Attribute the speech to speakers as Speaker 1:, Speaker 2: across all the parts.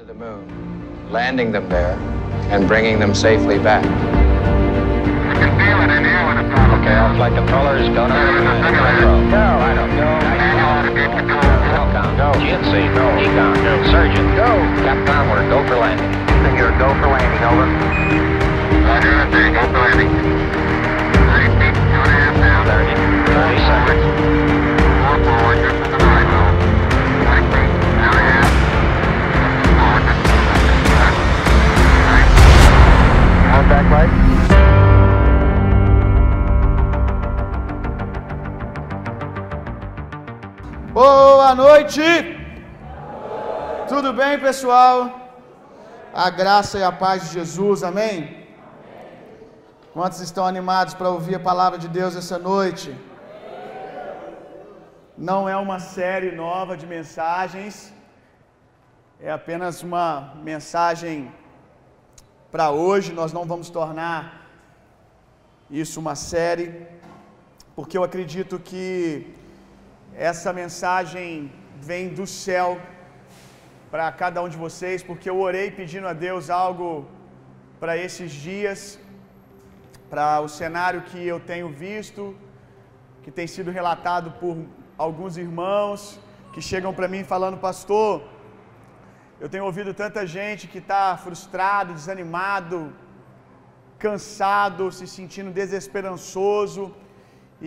Speaker 1: to the moon, landing them there, and bringing them safely back.
Speaker 2: I can feel it in here when it's on.
Speaker 1: Okay, all flight controllers, go to Go, I don't go. Welcome. Go. GNC, go. Econ, go. Surgeon, go. Captain Onward, go for landing.
Speaker 2: Here, go for landing, over. Roger, I say, go for landing. 90 feet, two and a half down.
Speaker 1: 30, 30 seconds.
Speaker 2: Contact light.
Speaker 3: Boa noite! Tudo bem, pessoal? A graça e a paz de Jesus, amém? Quantos estão animados para ouvir a palavra de Deus essa noite? Não é uma série nova de mensagens, é apenas uma mensagem para hoje. Nós não vamos tornar isso uma série, porque eu acredito que essa mensagem vem do céu para cada um de vocês, porque eu orei pedindo a Deus algo para esses dias, para o cenário que eu tenho visto, que tem sido relatado por alguns irmãos que chegam para mim falando, pastor, eu tenho ouvido tanta gente que está frustrado, desanimado, cansado, se sentindo desesperançoso.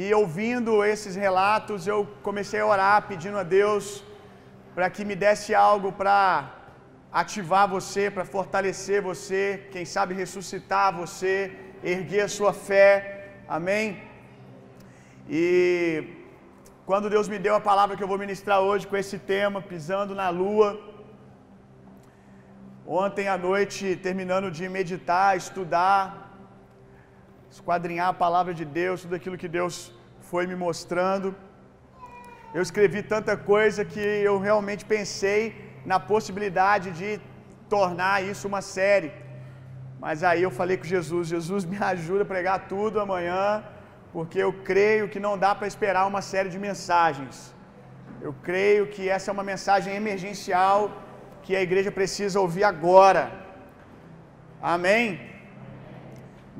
Speaker 3: E ouvindo esses relatos, eu comecei a orar pedindo a Deus para que me desse algo para ativar você, para fortalecer você, quem sabe ressuscitar você, erguer a sua fé. Amém? E quando Deus me deu a palavra que eu vou ministrar hoje com esse tema, pisando na lua, ontem à noite, terminando de meditar, estudar, esquadrinhar a palavra de Deus, tudo aquilo que Deus foi me mostrando. Eu escrevi tanta coisa que eu realmente pensei na possibilidade de tornar isso uma série. Mas aí eu falei com Jesus: Jesus, me ajuda a pregar tudo amanhã, porque eu creio que não dá para esperar uma série de mensagens. Eu creio que essa é uma mensagem emergencial que a igreja precisa ouvir agora. Amém?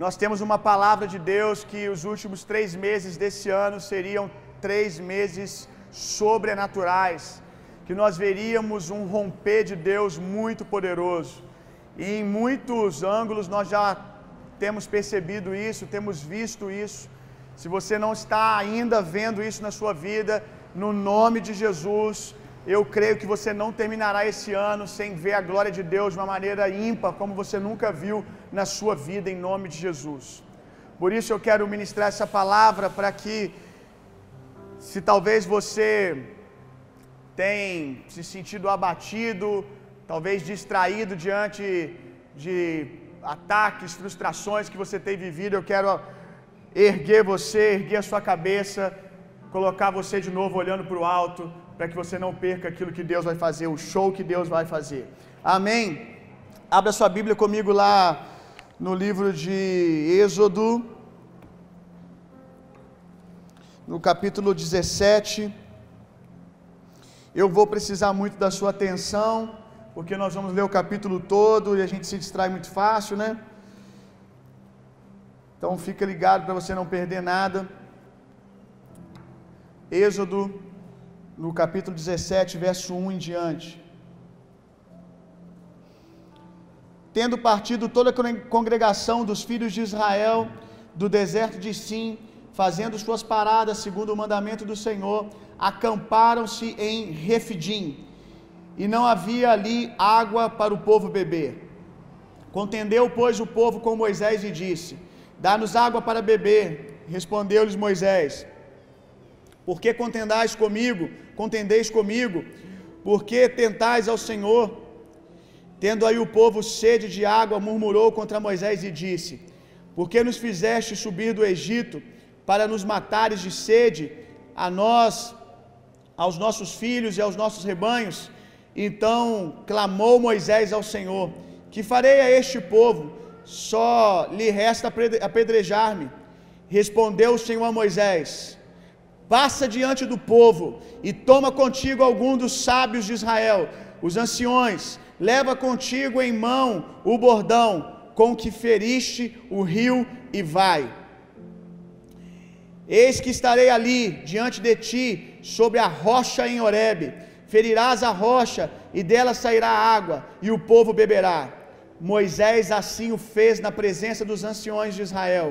Speaker 3: Nós temos uma palavra de Deus que os últimos três meses desse ano seriam três meses sobrenaturais, que nós veríamos um romper de Deus muito poderoso. E em muitos ângulos nós já temos percebido isso, temos visto isso. Se você não está ainda vendo isso na sua vida, no nome de Jesus, eu creio que você não terminará esse ano sem ver a glória de Deus de uma maneira ímpar, como você nunca viu na sua vida, em nome de Jesus. Por isso eu quero ministrar essa palavra para que, se talvez você tem se sentido abatido, talvez distraído diante de ataques, frustrações que você tem vivido, eu quero erguer você, erguer a sua cabeça, colocar você de novo olhando para o alto, para que você não perca aquilo que Deus vai fazer, o show que Deus vai fazer. Amém? Abra sua Bíblia comigo lá no livro de Êxodo, no capítulo 17. Eu vou precisar muito da sua atenção, porque nós vamos ler o capítulo todo e a gente se distrai muito fácil, né? Então fica ligado para você não perder nada. Êxodo, no capítulo 17, verso 1 em diante. Tendo partido toda a congregação dos filhos de Israel do deserto de Sim, fazendo suas paradas segundo o mandamento do Senhor, acamparam-se em Refidim, e não havia ali água para o povo beber. Contendeu, pois, o povo com Moisés e disse: Dá-nos água para beber. Respondeu-lhes Moisés: Por que contendais comigo? Contendeis comigo? Por que tentais ao Senhor? Tendo aí o povo sede de água, murmurou contra Moisés e disse: Por que nos fizeste subir do Egito para nos matares de sede, a nós, aos nossos filhos e aos nossos rebanhos? Então clamou Moisés ao Senhor: Que farei a este povo? Só lhe resta apedrejar-me. Respondeu o Senhor a Moisés: Passa diante do povo e toma contigo algum dos sábios de Israel, os anciões, leva contigo em mão o bordão com que feriste o rio e vai. Eis que estarei ali diante de ti, sobre a rocha em Horebe. Ferirás a rocha, e dela sairá água, e o povo beberá. Moisés assim o fez na presença dos anciões de Israel.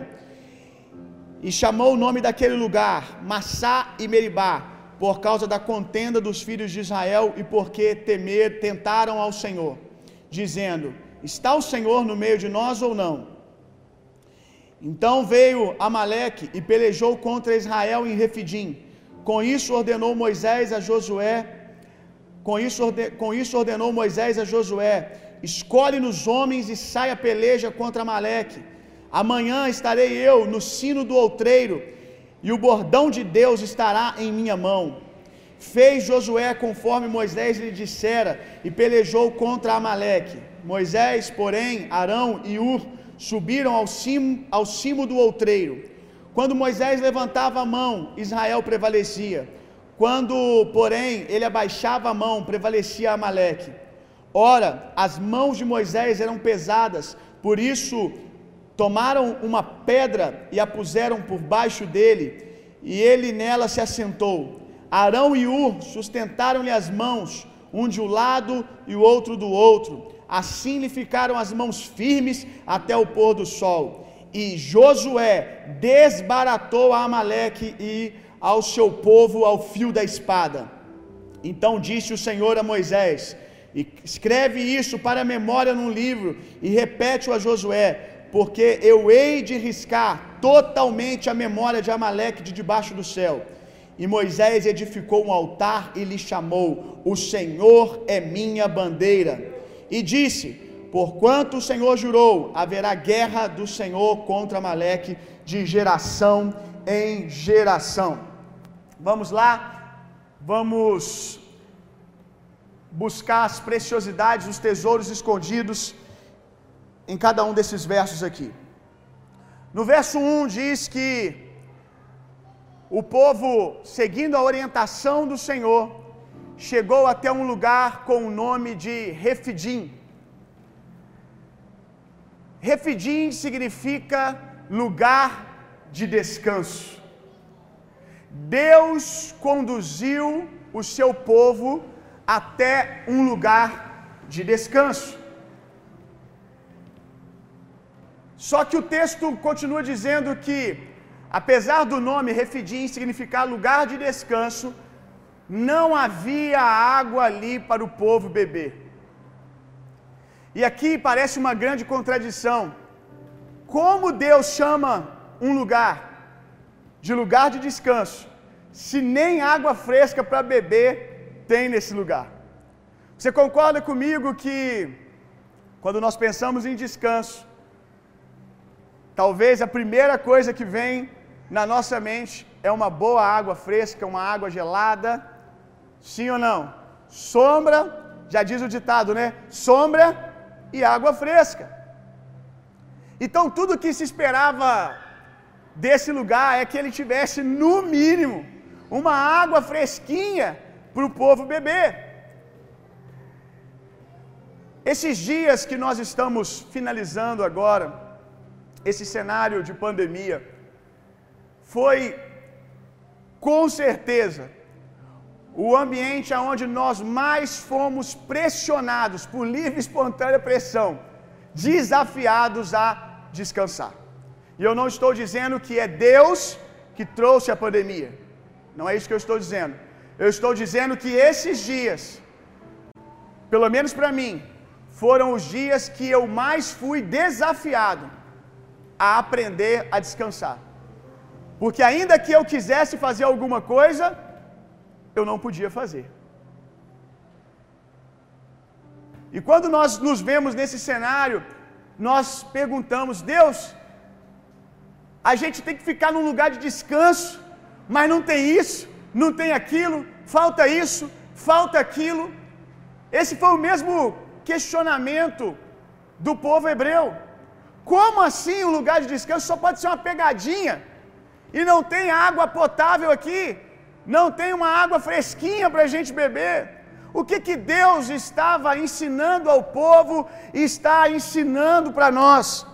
Speaker 3: E chamou o nome daquele lugar, Massá e Meribá, por causa da contenda dos filhos de Israel e porque temer, tentaram ao Senhor, dizendo: Está o Senhor no meio de nós ou não? Então veio Amaleque e pelejou contra Israel em Refidim. Com isso ordenou Moisés a Josué, com isso, orde, com isso ordenou Moisés a Josué: Escolhe-nos homens e saia peleja contra Amaleque. Amanhã estarei eu no sino do outreiro, e o bordão de Deus estará em minha mão. Fez Josué conforme Moisés lhe dissera, e pelejou contra Amaleque. Moisés, porém, Arão e Ur subiram ao cimo, ao cimo do outreiro. Quando Moisés levantava a mão, Israel prevalecia. Quando, porém, ele abaixava a mão, prevalecia Amaleque. Ora, as mãos de Moisés eram pesadas, por isso tomaram uma pedra e a puseram por baixo dele, e ele nela se assentou. Arão e Ur sustentaram-lhe as mãos, um de um lado e o outro do outro. Assim lhe ficaram as mãos firmes até o pôr do sol. E Josué desbaratou a Amaleque e ao seu povo ao fio da espada. Então disse o Senhor a Moisés: Escreve isso para a memória num livro e repete-o a Josué, porque eu hei de riscar totalmente a memória de Amaleque de debaixo do céu. E Moisés edificou um altar e lhe chamou: O Senhor é minha bandeira. E disse: Porquanto o Senhor jurou, haverá guerra do Senhor contra Amaleque de geração em geração. Vamos lá, vamos buscar as preciosidades, os tesouros escondidos em cada um desses versos aqui. No verso 1 diz que o povo, seguindo a orientação do Senhor, chegou até um lugar com o nome de Refidim. Refidim significa lugar de descanso. Deus conduziu o seu povo até um lugar de descanso. Só que o texto continua dizendo que, apesar do nome Refidim significar lugar de descanso, não havia água ali para o povo beber. E aqui parece uma grande contradição. Como Deus chama um lugar de lugar de descanso, se nem água fresca para beber tem nesse lugar? Você concorda comigo que, quando nós pensamos em descanso, talvez a primeira coisa que vem na nossa mente é uma boa água fresca, uma água gelada? Sim ou não? Sombra, já diz o ditado, né? Sombra e água fresca. Então, tudo que se esperava desse lugar é que ele tivesse, no mínimo, uma água fresquinha para o povo beber. Esses dias que nós estamos finalizando agora, esse cenário de pandemia, foi com certeza o ambiente onde nós mais fomos pressionados por livre e espontânea pressão, desafiados a descansar. E eu não estou dizendo que é Deus que trouxe a pandemia. Não é isso que eu estou dizendo. Eu estou dizendo que esses dias, pelo menos para mim, foram os dias que eu mais fui desafiado a aprender a descansar. Porque ainda que eu quisesse fazer alguma coisa, eu não podia fazer. E quando nós nos vemos nesse cenário, nós perguntamos: Deus, a gente tem que ficar num lugar de descanso, mas não tem isso, não tem aquilo, falta isso, falta aquilo. Esse foi o mesmo questionamento do povo hebreu. Como assim um lugar de descanso só pode ser uma pegadinha? E não tem água potável aqui? Não tem uma água fresquinha para a gente beber? O que que Deus estava ensinando ao povo e está ensinando para nós?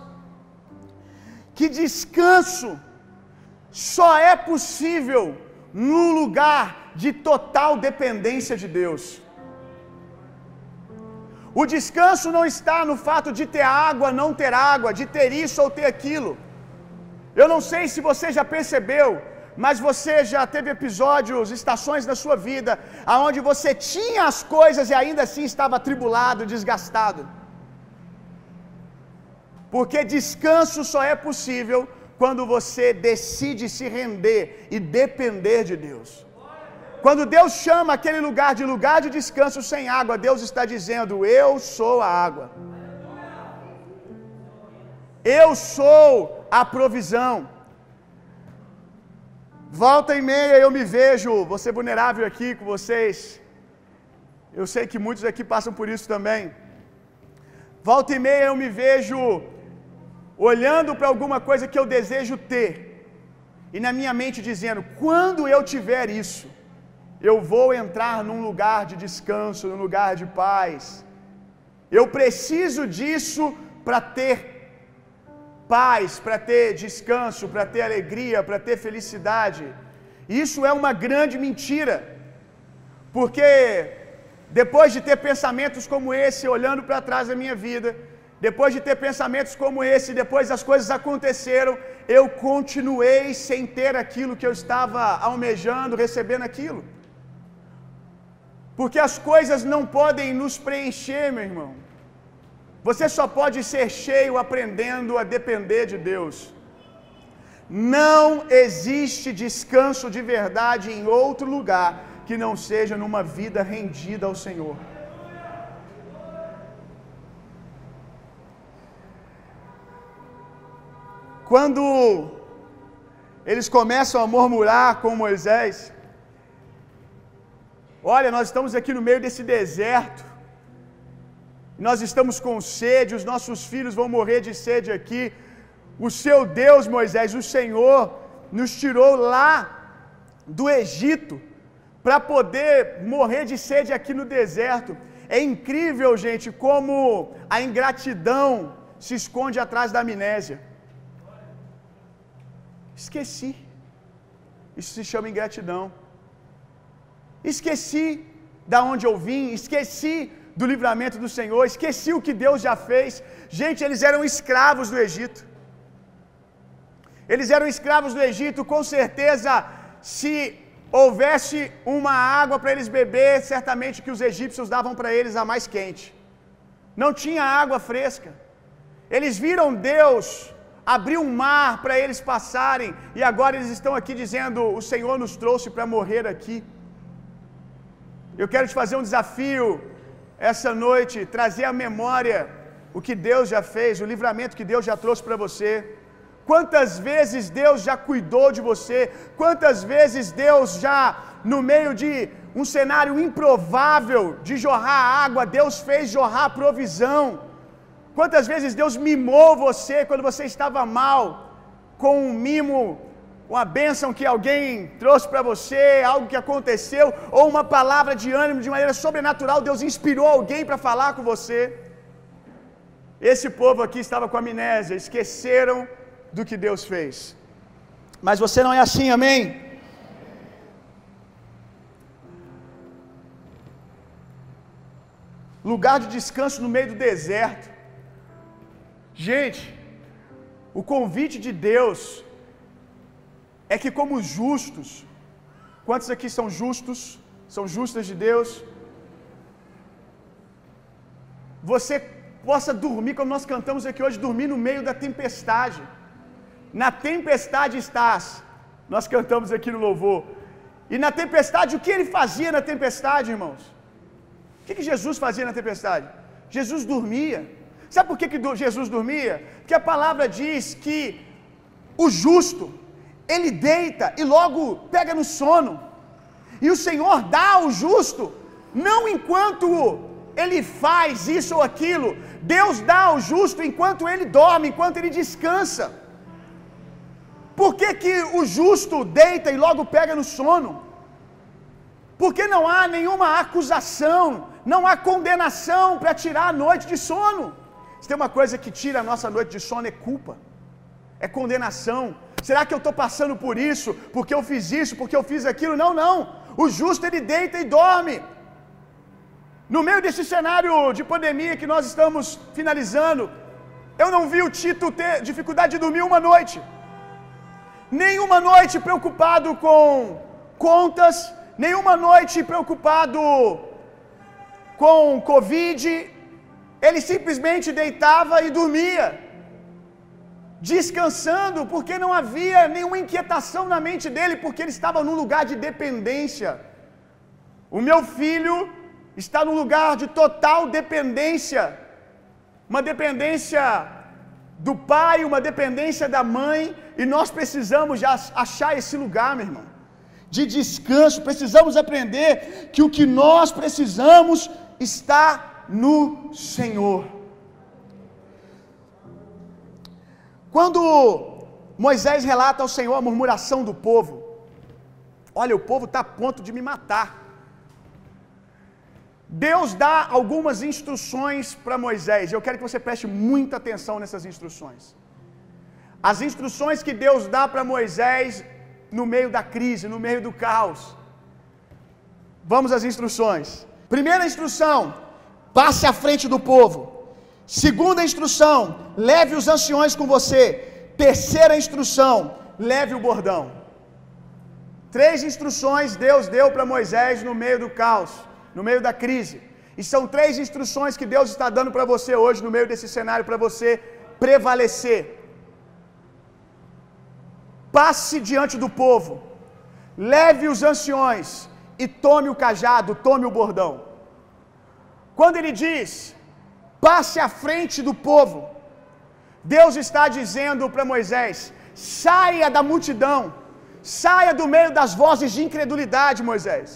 Speaker 3: Que descanso só é possível no lugar de total dependência de Deus. O descanso não está no fato de ter água, não ter água, de ter isso ou ter aquilo. Eu não sei se você já percebeu, mas você já teve episódios, estações na sua vida, aonde você tinha as coisas e ainda assim estava atribulado, desgastado. Porque descanso só é possível quando você decide se render e depender de Deus. Quando Deus chama aquele lugar de lugar de descanso sem água, Deus está dizendo: Eu sou a água. Eu sou a provisão. Volta e meia eu me vejo, ser vulnerável aqui com vocês. Eu sei que muitos aqui passam por isso também. Volta e meia eu me vejo olhando para alguma coisa que eu desejo ter, e na minha mente dizendo: quando eu tiver isso, eu vou entrar num lugar de descanso, num lugar de paz. Eu preciso disso para ter paz, para ter descanso, para ter alegria, para ter felicidade. Isso é uma grande mentira, porque depois de ter pensamentos como esse, olhando para trás da minha vida, depois de ter pensamentos como esse, depois as coisas aconteceram, eu continuei sem ter aquilo que eu estava almejando, recebendo aquilo. Porque as coisas não podem nos preencher, meu irmão. Você só pode ser cheio aprendendo a depender de Deus. Não existe descanso de verdade em outro lugar que não seja numa vida rendida ao Senhor. Quando eles começam a murmurar com Moisés, olha, nós estamos aqui no meio desse deserto, nós estamos com sede, os nossos filhos vão morrer de sede aqui. O seu Deus, Moisés, o Senhor, nos tirou lá do Egito para poder morrer de sede aqui no deserto. É incrível, gente, como a ingratidão se esconde atrás da amnésia. Esqueci. Isso se chama ingratidão. Esqueci da onde eu vim, esqueci do livramento do Senhor, esqueci o que Deus já fez. Gente, eles eram escravos do Egito. Eles eram escravos do Egito, com certeza, se houvesse uma água para eles beber, certamente que os egípcios davam para eles a mais quente. Não tinha água fresca. Eles viram Deus abrir um mar para eles passarem, e agora eles estão aqui dizendo: O Senhor nos trouxe para morrer aqui. Eu quero te fazer um desafio essa noite, trazer à memória o que Deus já fez, o livramento que Deus já trouxe para você. Quantas vezes Deus já cuidou de você? Quantas vezes Deus já, no meio de um cenário improvável de jorrar água, Deus fez jorrar provisão? Quantas vezes Deus mimou você quando você estava mal, com um mimo, uma bênção que alguém trouxe para você, algo que aconteceu, ou uma palavra de ânimo de maneira sobrenatural, Deus inspirou alguém para falar com você. Esse povo aqui estava com amnésia, esqueceram do que Deus fez. Mas você não é assim, amém? Lugar de descanso no meio do deserto. Gente, o convite de Deus é que, como justos, quantos aqui são justos? São justas de Deus? Você possa dormir, como nós cantamos aqui hoje, dormir no meio da tempestade. Na tempestade estás. Nós cantamos aqui no louvor. E na tempestade, o que ele fazia na tempestade, irmãos? O que, que Jesus fazia na tempestade? Jesus dormia. Sabe por que, que Jesus dormia? Porque a palavra diz que o justo, ele deita e logo pega no sono. E o Senhor dá ao justo, não enquanto ele faz isso ou aquilo, Deus dá ao justo enquanto ele dorme, enquanto ele descansa. Por que, que o justo deita e logo pega no sono? Porque não há nenhuma acusação, não há condenação para tirar a noite de sono. Se tem uma coisa que tira a nossa noite de sono é culpa, é condenação. Será que eu estou passando por isso, porque eu fiz isso, porque eu fiz aquilo? Não, não. O justo ele deita e dorme. No meio desse cenário de pandemia que nós estamos finalizando, eu não vi o Tito ter dificuldade de dormir uma noite. Nenhuma noite preocupado com contas, nenhuma noite preocupado com Covid. Ele simplesmente deitava e dormia, descansando, porque não havia nenhuma inquietação na mente dele, porque ele estava num lugar de dependência. O meu filho está num lugar de total dependência, uma dependência do pai, uma dependência da mãe, e nós precisamos já achar esse lugar, meu irmão, de descanso. Precisamos aprender que o que nós precisamos está no Senhor. Quando Moisés relata ao Senhor a murmuração do povo, olha, o povo está a ponto de me matar. Deus dá algumas instruções para Moisés. Eu quero que você preste muita atenção nessas instruções. As instruções que Deus dá para Moisés no meio da crise, no meio do caos. Vamos às instruções. Primeira instrução: passe à frente do povo. Segunda instrução: leve os anciões com você. Terceira instrução: leve o bordão. Três instruções Deus deu para Moisés no meio do caos no meio da crise. E são três instruções que Deus está dando para você hoje, no meio desse cenário, para você prevalecer. Passe diante do povo, leve os anciões e tome o cajado, tome o bordão. Quando ele diz, passe à frente do povo, Deus está dizendo para Moisés: saia da multidão, saia do meio das vozes de incredulidade, Moisés.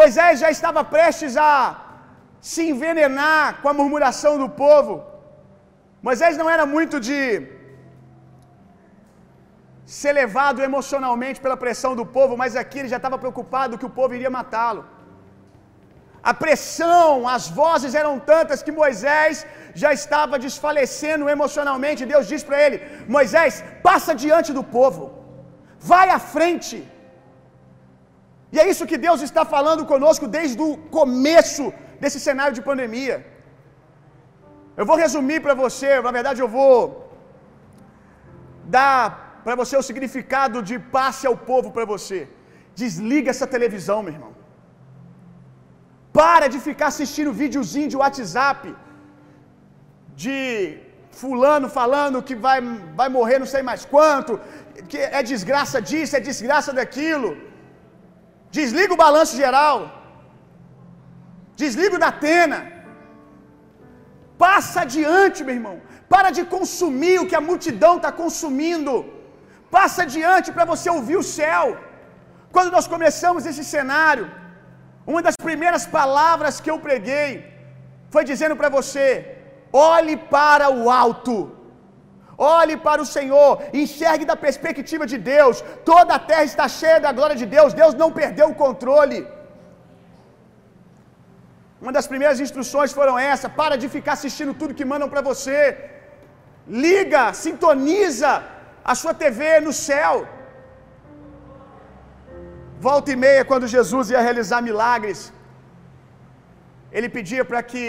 Speaker 3: Moisés já estava prestes a se envenenar com a murmuração do povo. Moisés não era muito de ser levado emocionalmente pela pressão do povo, mas aqui ele já estava preocupado que o povo iria matá-lo. A pressão, as vozes eram tantas que Moisés já estava desfalecendo emocionalmente. Deus diz para ele: Moisés, passa diante do povo, vai à frente. E é isso que Deus está falando conosco desde o começo desse cenário de pandemia. Eu vou resumir para você, na verdade eu vou dar para você o significado de passe ao povo para você. Desliga essa televisão, meu irmão. Para de ficar assistindo videozinho de WhatsApp de fulano falando que vai, vai morrer não sei mais quanto, que é desgraça disso, é desgraça daquilo. Desliga o balanço geral. Desliga o da Atena. Passa adiante, meu irmão. Para de consumir o que a multidão está consumindo. Passa adiante para você ouvir o céu. Quando nós começamos esse cenário, uma das primeiras palavras que eu preguei foi dizendo para você: olhe para o alto. Olhe para o Senhor, enxergue da perspectiva de Deus. Toda a terra está cheia da glória de Deus. Deus não perdeu o controle. Uma das primeiras instruções foram essa: para de ficar assistindo tudo que mandam para você. Liga, sintoniza a sua TV no céu. Volta e meia, quando Jesus ia realizar milagres, ele pedia para que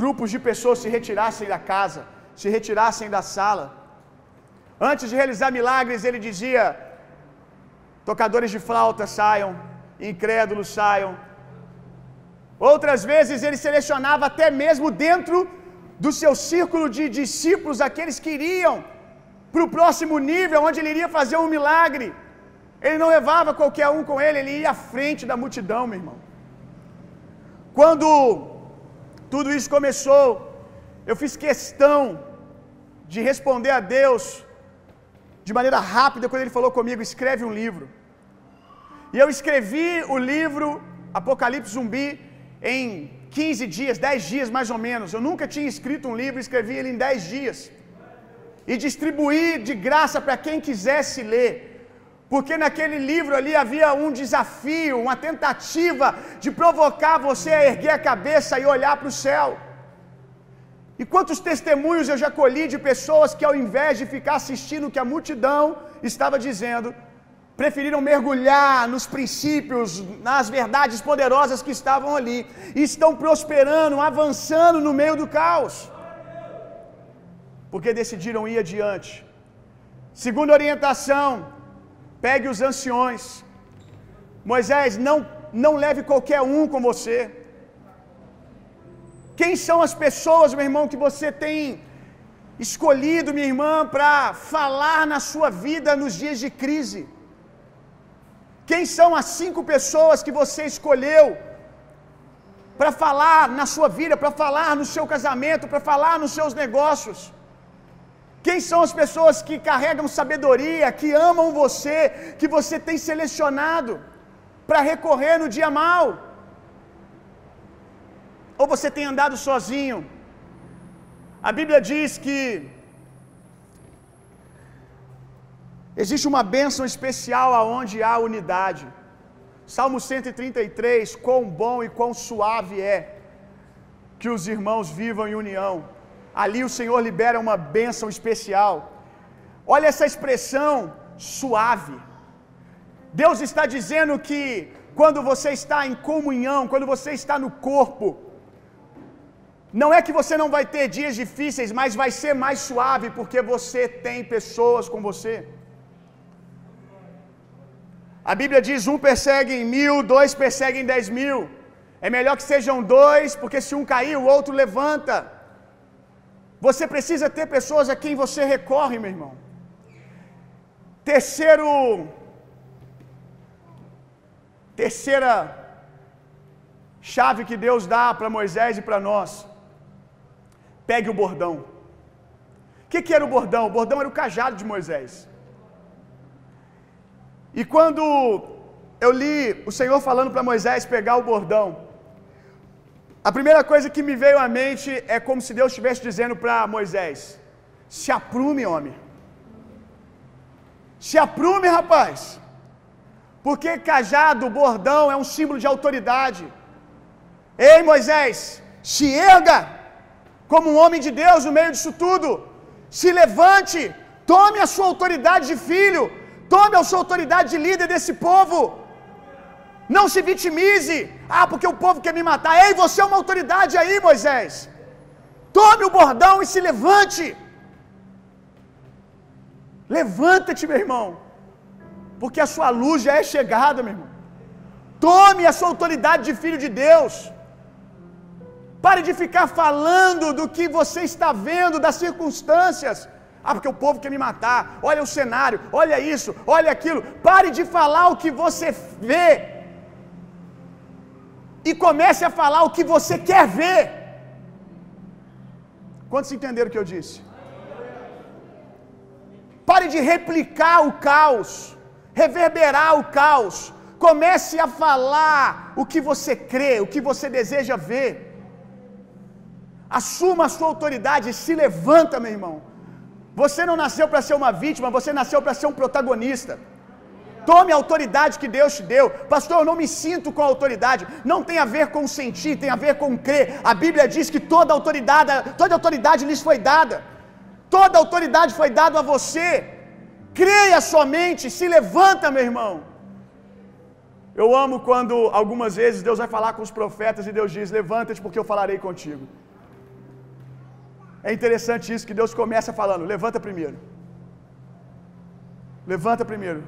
Speaker 3: grupos de pessoas se retirassem da casa se retirassem da sala. Antes de realizar milagres, ele dizia: tocadores de flauta saiam, incrédulos saiam. Outras vezes ele selecionava até mesmo dentro do seu círculo de discípulos aqueles que iriam para o próximo nível, onde ele iria fazer um milagre. Ele não levava qualquer um com ele, ele ia à frente da multidão, meu irmão. Quando tudo isso começou, eu fiz questão de responder a Deus de maneira rápida quando Ele falou comigo: escreve um livro. E eu escrevi o livro Apocalipse Zumbi em 15 dias, 10 dias mais ou menos. Eu nunca tinha escrito um livro, escrevi ele em 10 dias. E distribuí de graça para quem quisesse ler. Porque naquele livro ali havia um desafio, uma tentativa de provocar você a erguer a cabeça e olhar para o céu. E quantos testemunhos eu já colhi de pessoas que, ao invés de ficar assistindo o que a multidão estava dizendo, preferiram mergulhar nos princípios, nas verdades poderosas que estavam ali, e estão prosperando, avançando no meio do caos, porque decidiram ir adiante. Segunda orientação: pegue os anciões. Moisés, não, não leve qualquer um com você. Quem são as pessoas, meu irmão, que você tem escolhido, minha irmã, para falar na sua vida nos dias de crise? Quem são as cinco pessoas que você escolheu para falar na sua vida, para falar no seu casamento, para falar nos seus negócios? Quem são as pessoas que carregam sabedoria, que amam você, que você tem selecionado para recorrer no dia mal? Ou você tem andado sozinho? A Bíblia diz que existe uma bênção especial aonde há unidade. Salmo 133, quão bom e quão suave é que os irmãos vivam em união. Ali o Senhor libera uma bênção especial. Olha essa expressão suave. Deus está dizendo que quando você está em comunhão, quando você está no corpo, não é que você não vai ter dias difíceis, mas vai ser mais suave porque você tem pessoas com você. A Bíblia diz: um persegue em mil, dois perseguem dez mil. É melhor que sejam dois, porque se um cair, o outro levanta. Você precisa ter pessoas a quem você recorre, meu irmão. Terceiro, terceira chave que Deus dá para Moisés e para nós. Pegue o bordão. O que, que era o bordão? O bordão era o cajado de Moisés. E quando eu li o Senhor falando para Moisés pegar o bordão, a primeira coisa que me veio à mente é como se Deus estivesse dizendo para Moisés: se aprume, homem. Se aprume, rapaz. Porque cajado, bordão é um símbolo de autoridade. Ei, Moisés, se erga como um homem de Deus no meio disso tudo. Se levante, tome a sua autoridade de filho, tome a sua autoridade de líder desse povo. Não se vitimize. Ah, porque o povo quer me matar. Ei, você é uma autoridade aí, Moisés. Tome o bordão e se levante. Levanta-te, meu irmão. Porque a sua luz já é chegada, meu irmão. Tome a sua autoridade de filho de Deus. Pare de ficar falando do que você está vendo, das circunstâncias. Ah, porque o povo quer me matar. Olha o cenário, olha isso, olha aquilo. Pare de falar o que você vê. E comece a falar o que você quer ver. Quantos entenderam o que eu disse? Pare de replicar o caos, reverberar o caos. Comece a falar o que você crê, o que você deseja ver. Assuma a sua autoridade se levanta, meu irmão. Você não nasceu para ser uma vítima, você nasceu para ser um protagonista. Tome a autoridade que Deus te deu. Pastor, eu não me sinto com a autoridade. Não tem a ver com sentir, tem a ver com crer. A Bíblia diz que toda autoridade, toda autoridade lhes foi dada. Toda autoridade foi dada a você. Creia somente, se levanta, meu irmão. Eu amo quando algumas vezes Deus vai falar com os profetas e Deus diz: Levanta-te, porque eu falarei contigo. É interessante isso que Deus começa falando: Levanta primeiro. Levanta primeiro.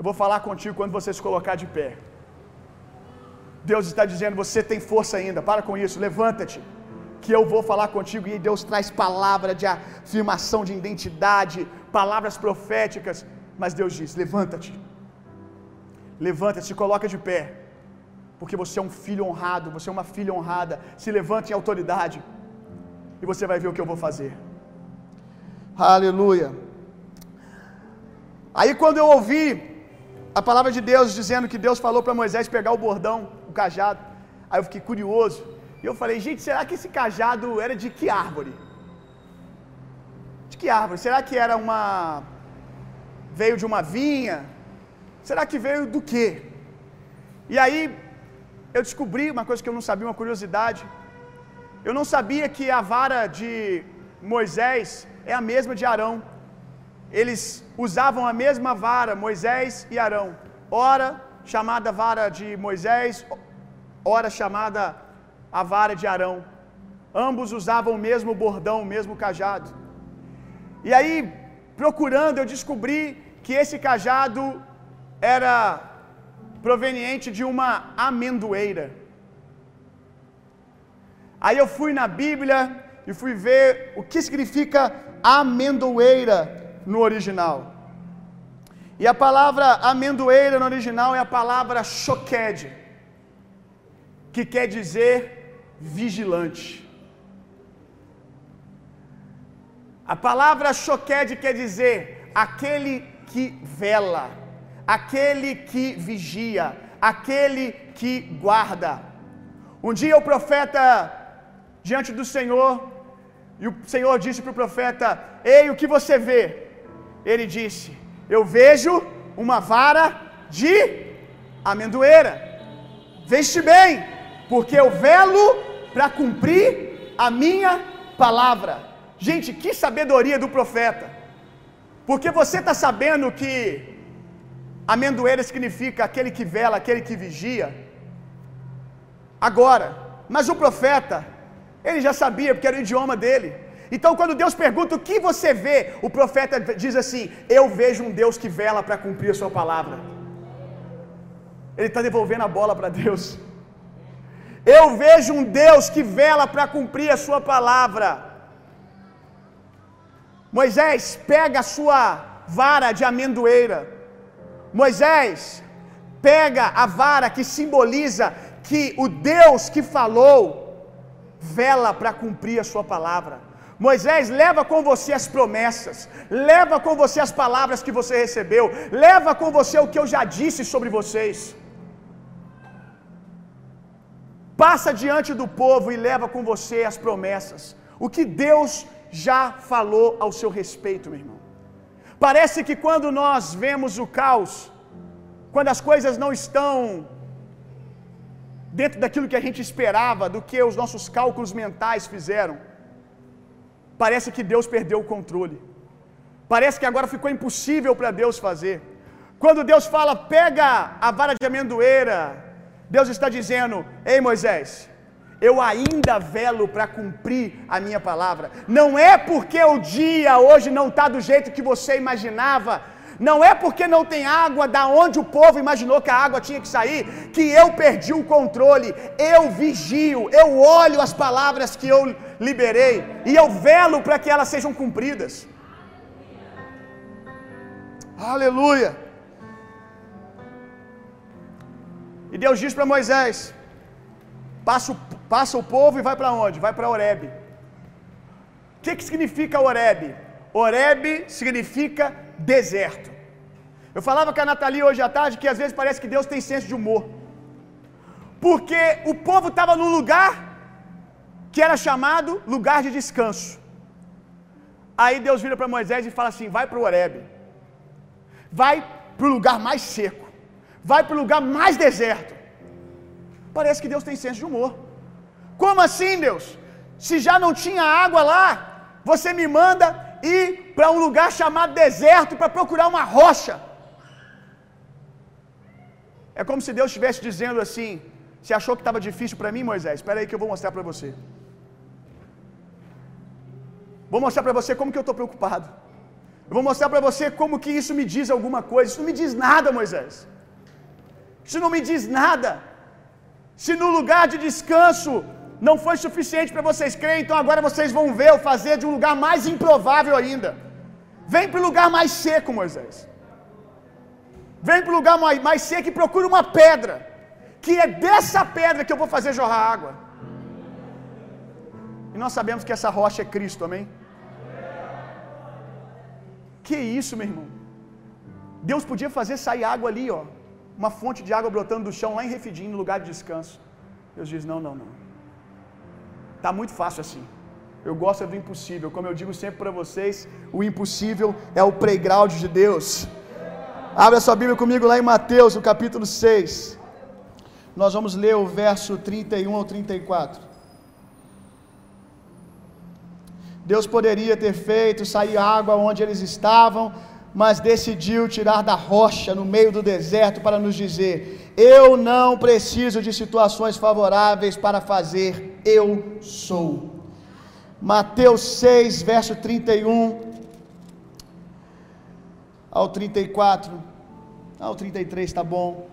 Speaker 3: Eu vou falar contigo quando você se colocar de pé. Deus está dizendo: Você tem força ainda, para com isso, levanta-te. Que eu vou falar contigo. E Deus traz palavra de afirmação de identidade, palavras proféticas. Mas Deus diz: Levanta-te. Levanta-te, se coloca de pé. Porque você é um filho honrado, você é uma filha honrada. Se levante em autoridade. E você vai ver o que eu vou fazer. Aleluia. Aí quando eu ouvi a palavra de Deus dizendo que Deus falou para Moisés pegar o bordão, o cajado, aí eu fiquei curioso. E eu falei, gente, será que esse cajado era de que árvore? De que árvore? Será que era uma Veio de uma vinha? Será que veio do quê? E aí eu descobri uma coisa que eu não sabia, uma curiosidade. Eu não sabia que a vara de Moisés é a mesma de Arão. Eles usavam a mesma vara, Moisés e Arão. Ora chamada vara de Moisés, ora chamada a vara de Arão. Ambos usavam o mesmo bordão, o mesmo cajado. E aí, procurando, eu descobri que esse cajado era proveniente de uma amendoeira. Aí eu fui na Bíblia e fui ver o que significa amendoeira no original. E a palavra amendoeira no original é a palavra choked, que quer dizer vigilante. A palavra choked quer dizer aquele que vela, aquele que vigia, aquele que guarda. Um dia o profeta diante do Senhor, e o Senhor disse para o profeta: Ei, o que você vê? Ele disse: Eu vejo uma vara de amendoeira. Veste bem, porque eu velo para cumprir a minha palavra. Gente, que sabedoria do profeta. Porque você está sabendo que amendoeira significa aquele que vela, aquele que vigia. Agora, mas o profeta, ele já sabia, porque era o idioma dele. Então, quando Deus pergunta o que você vê, o profeta diz assim: Eu vejo um Deus que vela para cumprir a sua palavra. Ele está devolvendo a bola para Deus. Eu vejo um Deus que vela para cumprir a sua palavra. Moisés pega a sua vara de amendoeira. Moisés pega a vara que simboliza que o Deus que falou vela para cumprir a sua palavra. Moisés leva com você as promessas, leva com você as palavras que você recebeu, leva com você o que eu já disse sobre vocês. Passa diante do povo e leva com você as promessas, o que Deus já falou ao seu respeito, meu irmão. Parece que quando nós vemos o caos, quando as coisas não estão dentro daquilo que a gente esperava, do que os nossos cálculos mentais fizeram, parece que Deus perdeu o controle. Parece que agora ficou impossível para Deus fazer. Quando Deus fala, pega a vara de amendoeira, Deus está dizendo: Ei Moisés, eu ainda velo para cumprir a minha palavra. Não é porque o dia hoje não está do jeito que você imaginava, não é porque não tem água da onde o povo imaginou que a água tinha que sair, que eu perdi o controle. Eu vigio, eu olho as palavras que eu liberei e eu velo para que elas sejam cumpridas. Aleluia. E Deus diz para Moisés: passa o, passa o povo e vai para onde? Vai para Oreb. O que, que significa Oreb? Oreb significa deserto. Eu falava com a Nathalie hoje à tarde que às vezes parece que Deus tem senso de humor. Porque o povo estava num lugar que era chamado lugar de descanso. Aí Deus vira para Moisés e fala assim: vai para o Oreb. Vai para o lugar mais seco. Vai para o lugar mais deserto. Parece que Deus tem senso de humor. Como assim, Deus? Se já não tinha água lá, você me manda ir para um lugar chamado deserto para procurar uma rocha. É como se Deus estivesse dizendo assim: Você achou que estava difícil para mim, Moisés? Espera aí que eu vou mostrar para você. Vou mostrar para você como que eu estou preocupado. Eu vou mostrar para você como que isso me diz alguma coisa. Isso não me diz nada, Moisés. Isso não me diz nada. Se no lugar de descanso não foi suficiente para vocês crerem, então agora vocês vão ver eu fazer de um lugar mais improvável ainda. Vem para o lugar mais seco, Moisés. Vem para o lugar mais, mais seco e procura uma pedra. Que é dessa pedra que eu vou fazer jorrar água. E nós sabemos que essa rocha é Cristo, amém? Que isso, meu irmão? Deus podia fazer sair água ali, ó. Uma fonte de água brotando do chão lá em Refidim, no lugar de descanso. Deus diz: não, não, não. Tá muito fácil assim. Eu gosto do impossível. Como eu digo sempre para vocês, o impossível é o playground de Deus. Abra sua Bíblia comigo lá em Mateus, no capítulo 6. Nós vamos ler o verso 31 ao 34. Deus poderia ter feito sair água onde eles estavam, mas decidiu tirar da rocha no meio do deserto para nos dizer: Eu não preciso de situações favoráveis para fazer, eu sou. Mateus 6, verso 31 ao 34. Ao 33 está bom.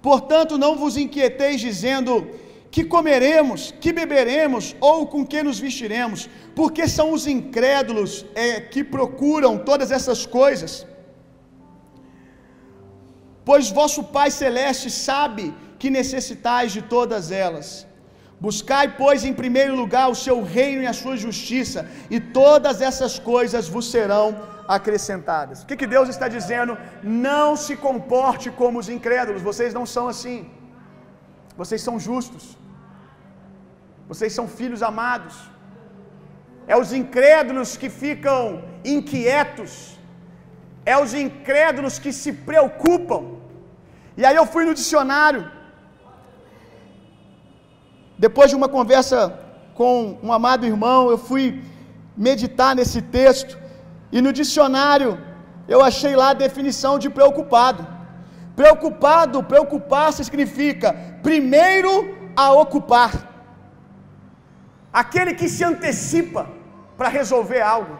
Speaker 3: Portanto, não vos inquieteis dizendo: que comeremos, que beberemos ou com que nos vestiremos, porque são os incrédulos é, que procuram todas essas coisas. Pois vosso Pai Celeste sabe que necessitais de todas elas. Buscai, pois, em primeiro lugar o seu reino e a sua justiça, e todas essas coisas vos serão acrescentadas. O que, que Deus está dizendo? Não se comporte como os incrédulos, vocês não são assim. Vocês são justos. Vocês são filhos amados. É os incrédulos que ficam inquietos. É os incrédulos que se preocupam. E aí eu fui no dicionário. Depois de uma conversa com um amado irmão, eu fui meditar nesse texto. E no dicionário eu achei lá a definição de preocupado. Preocupado, preocupar-se significa primeiro a ocupar. Aquele que se antecipa para resolver algo.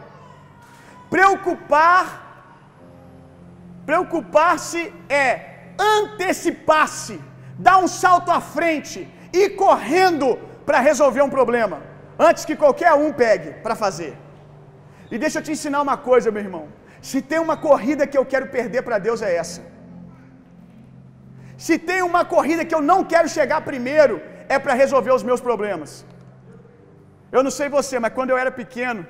Speaker 3: Preocupar, preocupar-se é antecipar-se, dar um salto à frente ir correndo para resolver um problema, antes que qualquer um pegue para fazer. E deixa eu te ensinar uma coisa, meu irmão. Se tem uma corrida que eu quero perder para Deus é essa. Se tem uma corrida que eu não quero chegar primeiro, é para resolver os meus problemas. Eu não sei você, mas quando eu era pequeno,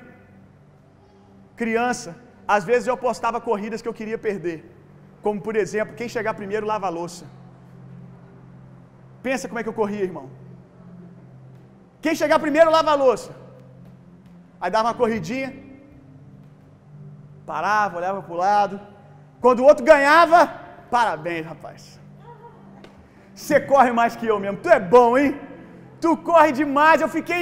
Speaker 3: criança, às vezes eu apostava corridas que eu queria perder. Como por exemplo, quem chegar primeiro lava a louça. Pensa como é que eu corria, irmão. Quem chegar primeiro lava a louça. Aí dava uma corridinha, parava, olhava para o lado. Quando o outro ganhava, parabéns, rapaz. Você corre mais que eu mesmo. Tu é bom, hein? Tu corre demais. Eu fiquei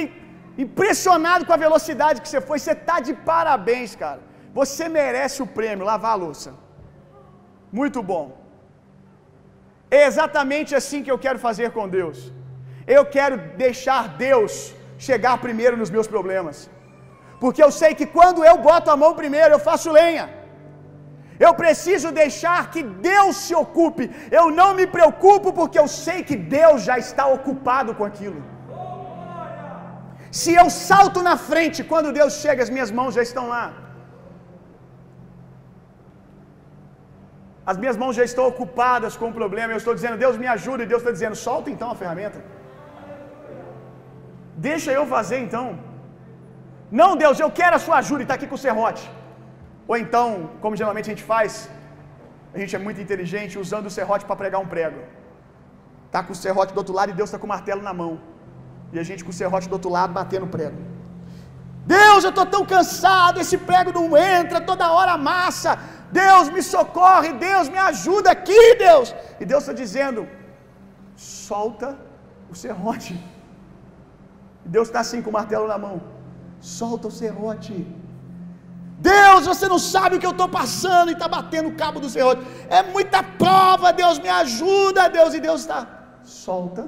Speaker 3: impressionado com a velocidade que você foi. Você tá de parabéns, cara. Você merece o prêmio, lavar a louça. Muito bom. É exatamente assim que eu quero fazer com Deus. Eu quero deixar Deus chegar primeiro nos meus problemas. Porque eu sei que quando eu boto a mão primeiro, eu faço lenha. Eu preciso deixar que Deus se ocupe. Eu não me preocupo porque eu sei que Deus já está ocupado com aquilo. Se eu salto na frente, quando Deus chega, as minhas mãos já estão lá. As minhas mãos já estão ocupadas com o problema. Eu estou dizendo, Deus me ajuda. E Deus está dizendo, solta então a ferramenta. Deixa eu fazer então. Não, Deus, eu quero a sua ajuda e está aqui com o serrote. Ou então, como geralmente a gente faz, a gente é muito inteligente usando o serrote para pregar um prego. Está com o serrote do outro lado e Deus está com o martelo na mão. E a gente com o serrote do outro lado batendo o prego. Deus, eu estou tão cansado, esse prego não entra, toda hora amassa. Deus me socorre, Deus me ajuda aqui, Deus. E Deus está dizendo: solta o serrote. Deus está assim com o martelo na mão. Solta o serrote. Deus, você não sabe o que eu estou passando e está batendo o cabo do serrote. É muita prova, Deus me ajuda, Deus. E Deus está, solta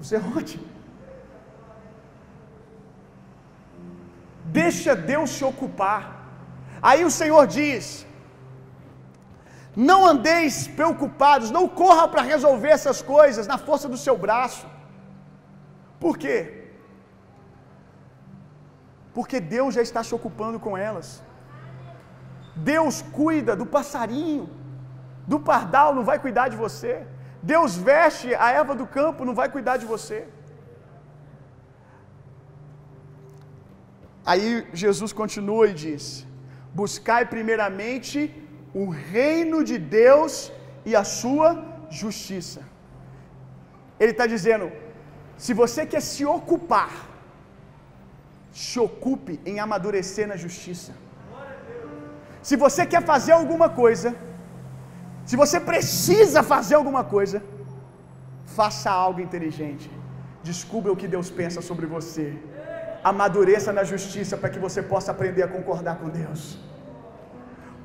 Speaker 3: o serrote. Deixa Deus se ocupar. Aí o Senhor diz: Não andeis preocupados, não corra para resolver essas coisas na força do seu braço. Por quê? Porque Deus já está se ocupando com elas. Deus cuida do passarinho, do pardal, não vai cuidar de você. Deus veste a erva do campo, não vai cuidar de você. Aí Jesus continua e diz: Buscai primeiramente o reino de Deus e a sua justiça. Ele está dizendo: se você quer se ocupar, se ocupe em amadurecer na justiça. Se você quer fazer alguma coisa, se você precisa fazer alguma coisa, faça algo inteligente. Descubra o que Deus pensa sobre você. Amadureça na justiça para que você possa aprender a concordar com Deus.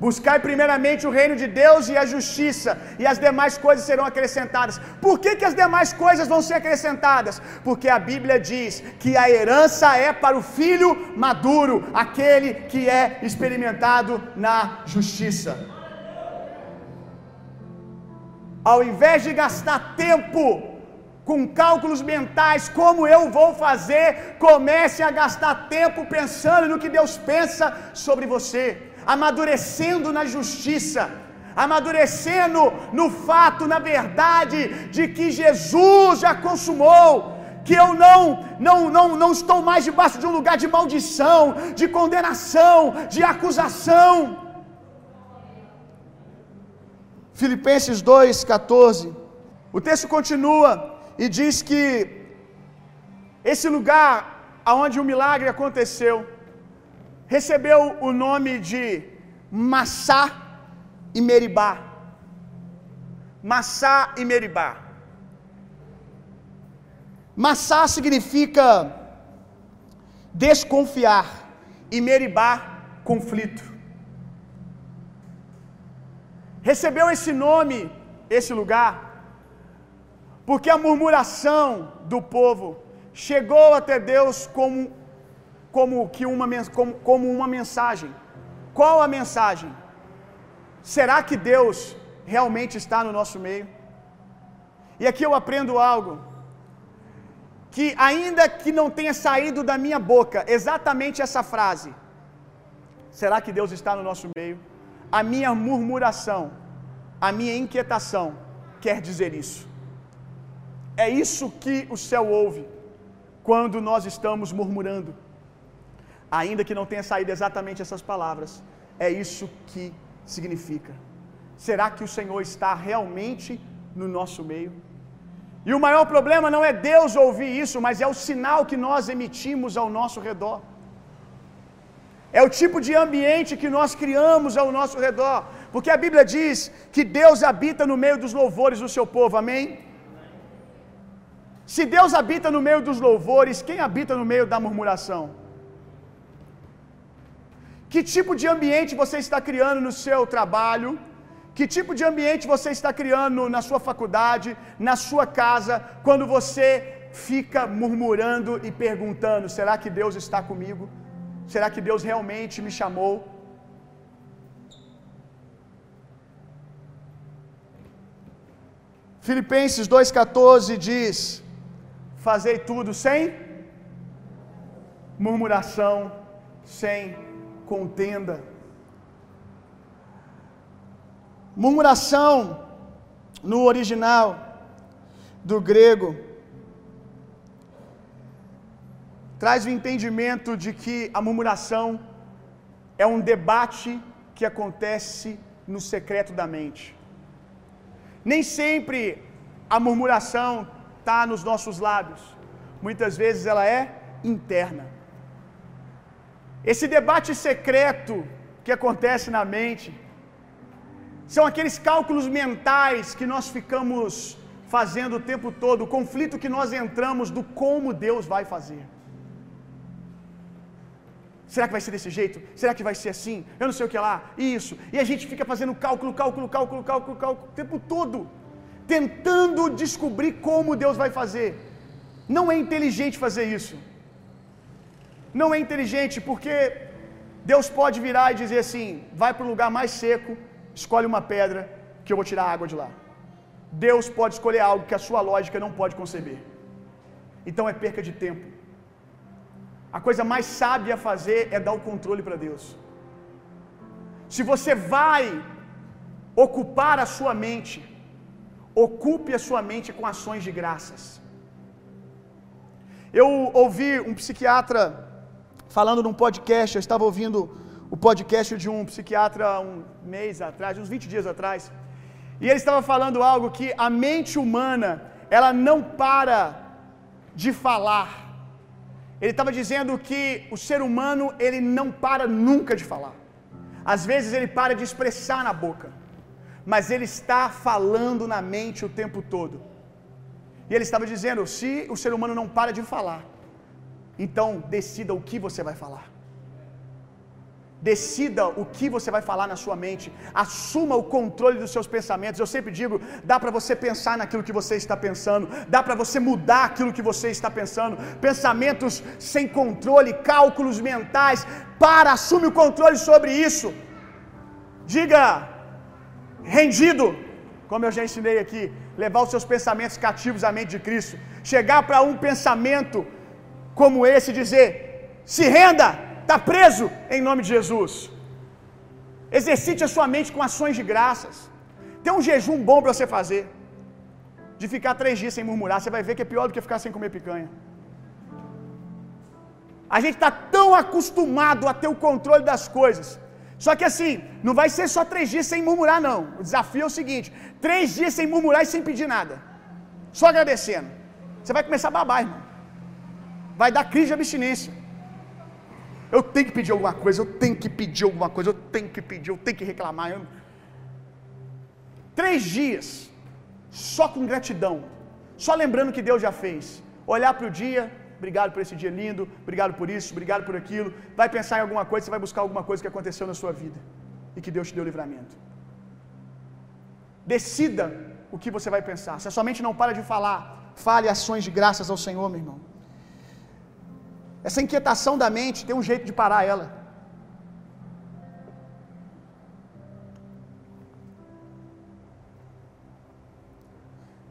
Speaker 3: Buscai primeiramente o reino de Deus e a justiça, e as demais coisas serão acrescentadas. Por que, que as demais coisas vão ser acrescentadas? Porque a Bíblia diz que a herança é para o filho maduro, aquele que é experimentado na justiça. Ao invés de gastar tempo com cálculos mentais, como eu vou fazer, comece a gastar tempo pensando no que Deus pensa sobre você amadurecendo na justiça, amadurecendo no fato, na verdade, de que Jesus já consumou, que eu não, não, não, não estou mais debaixo de um lugar de maldição, de condenação, de acusação. Filipenses 2,14. O texto continua e diz que esse lugar aonde o milagre aconteceu recebeu o nome de Massá e Meribá. Massá e Meribá. Massá significa desconfiar e Meribá conflito. Recebeu esse nome, esse lugar, porque a murmuração do povo chegou até Deus como como, que uma, como, como uma mensagem. Qual a mensagem? Será que Deus realmente está no nosso meio? E aqui eu aprendo algo. Que ainda que não tenha saído da minha boca exatamente essa frase, será que Deus está no nosso meio? A minha murmuração, a minha inquietação quer dizer isso. É isso que o céu ouve quando nós estamos murmurando ainda que não tenha saído exatamente essas palavras, é isso que significa. Será que o Senhor está realmente no nosso meio? E o maior problema não é Deus ouvir isso, mas é o sinal que nós emitimos ao nosso redor. É o tipo de ambiente que nós criamos ao nosso redor. Porque a Bíblia diz que Deus habita no meio dos louvores do seu povo, amém? Se Deus habita no meio dos louvores, quem habita no meio da murmuração? Que tipo de ambiente você está criando no seu trabalho? Que tipo de ambiente você está criando na sua faculdade, na sua casa, quando você fica murmurando e perguntando: será que Deus está comigo? Será que Deus realmente me chamou? Filipenses 2,14 diz: Fazei tudo sem murmuração, sem contenda. Murmuração, no original do grego, traz o entendimento de que a murmuração é um debate que acontece no secreto da mente. Nem sempre a murmuração está nos nossos lábios, muitas vezes ela é interna. Esse debate secreto que acontece na mente são aqueles cálculos mentais que nós ficamos fazendo o tempo todo, o conflito que nós entramos do como Deus vai fazer. Será que vai ser desse jeito? Será que vai ser assim? Eu não sei o que lá. Isso. E a gente fica fazendo cálculo, cálculo, cálculo, cálculo, cálculo o tempo todo, tentando descobrir como Deus vai fazer. Não é inteligente fazer isso. Não é inteligente porque Deus pode virar e dizer assim: vai para um lugar mais seco, escolhe uma pedra que eu vou tirar a água de lá. Deus pode escolher algo que a sua lógica não pode conceber. Então é perca de tempo. A coisa mais sábia a fazer é dar o controle para Deus. Se você vai ocupar a sua mente, ocupe a sua mente com ações de graças. Eu ouvi um psiquiatra falando num podcast, eu estava ouvindo o podcast de um psiquiatra um mês atrás, uns 20 dias atrás, e ele estava falando algo que a mente humana, ela não para de falar. Ele estava dizendo que o ser humano, ele não para nunca de falar. Às vezes ele para de expressar na boca, mas ele está falando na mente o tempo todo. E ele estava dizendo: se o ser humano não para de falar, então decida o que você vai falar. Decida o que você vai falar na sua mente. Assuma o controle dos seus pensamentos. Eu sempre digo: dá para você pensar naquilo que você está pensando, dá para você mudar aquilo que você está pensando. Pensamentos sem controle, cálculos mentais. Para, assume o controle sobre isso. Diga, rendido, como eu já ensinei aqui, levar os seus pensamentos cativos à mente de Cristo. Chegar para um pensamento como esse e dizer: se renda, está preso em nome de Jesus. Exercite a sua mente com ações de graças. Tem um jejum bom para você fazer. De ficar três dias sem murmurar, você vai ver que é pior do que ficar sem comer picanha. A gente está tão acostumado a ter o controle das coisas. Só que assim, não vai ser só três dias sem murmurar, não. O desafio é o seguinte: três dias sem murmurar e sem pedir nada. Só agradecendo. Você vai começar a babar, irmão. Vai dar crise de abstinência. Eu tenho que pedir alguma coisa, eu tenho que pedir alguma coisa, eu tenho que pedir, eu tenho que reclamar. Eu... Três dias, só com gratidão, só lembrando que Deus já fez. Olhar para o dia, obrigado por esse dia lindo, obrigado por isso, obrigado por aquilo. Vai pensar em alguma coisa, você vai buscar alguma coisa que aconteceu na sua vida e que Deus te deu livramento. Decida o que você vai pensar. Se a sua mente não para de falar, fale ações de graças ao Senhor, meu irmão. Essa inquietação da mente tem um jeito de parar ela.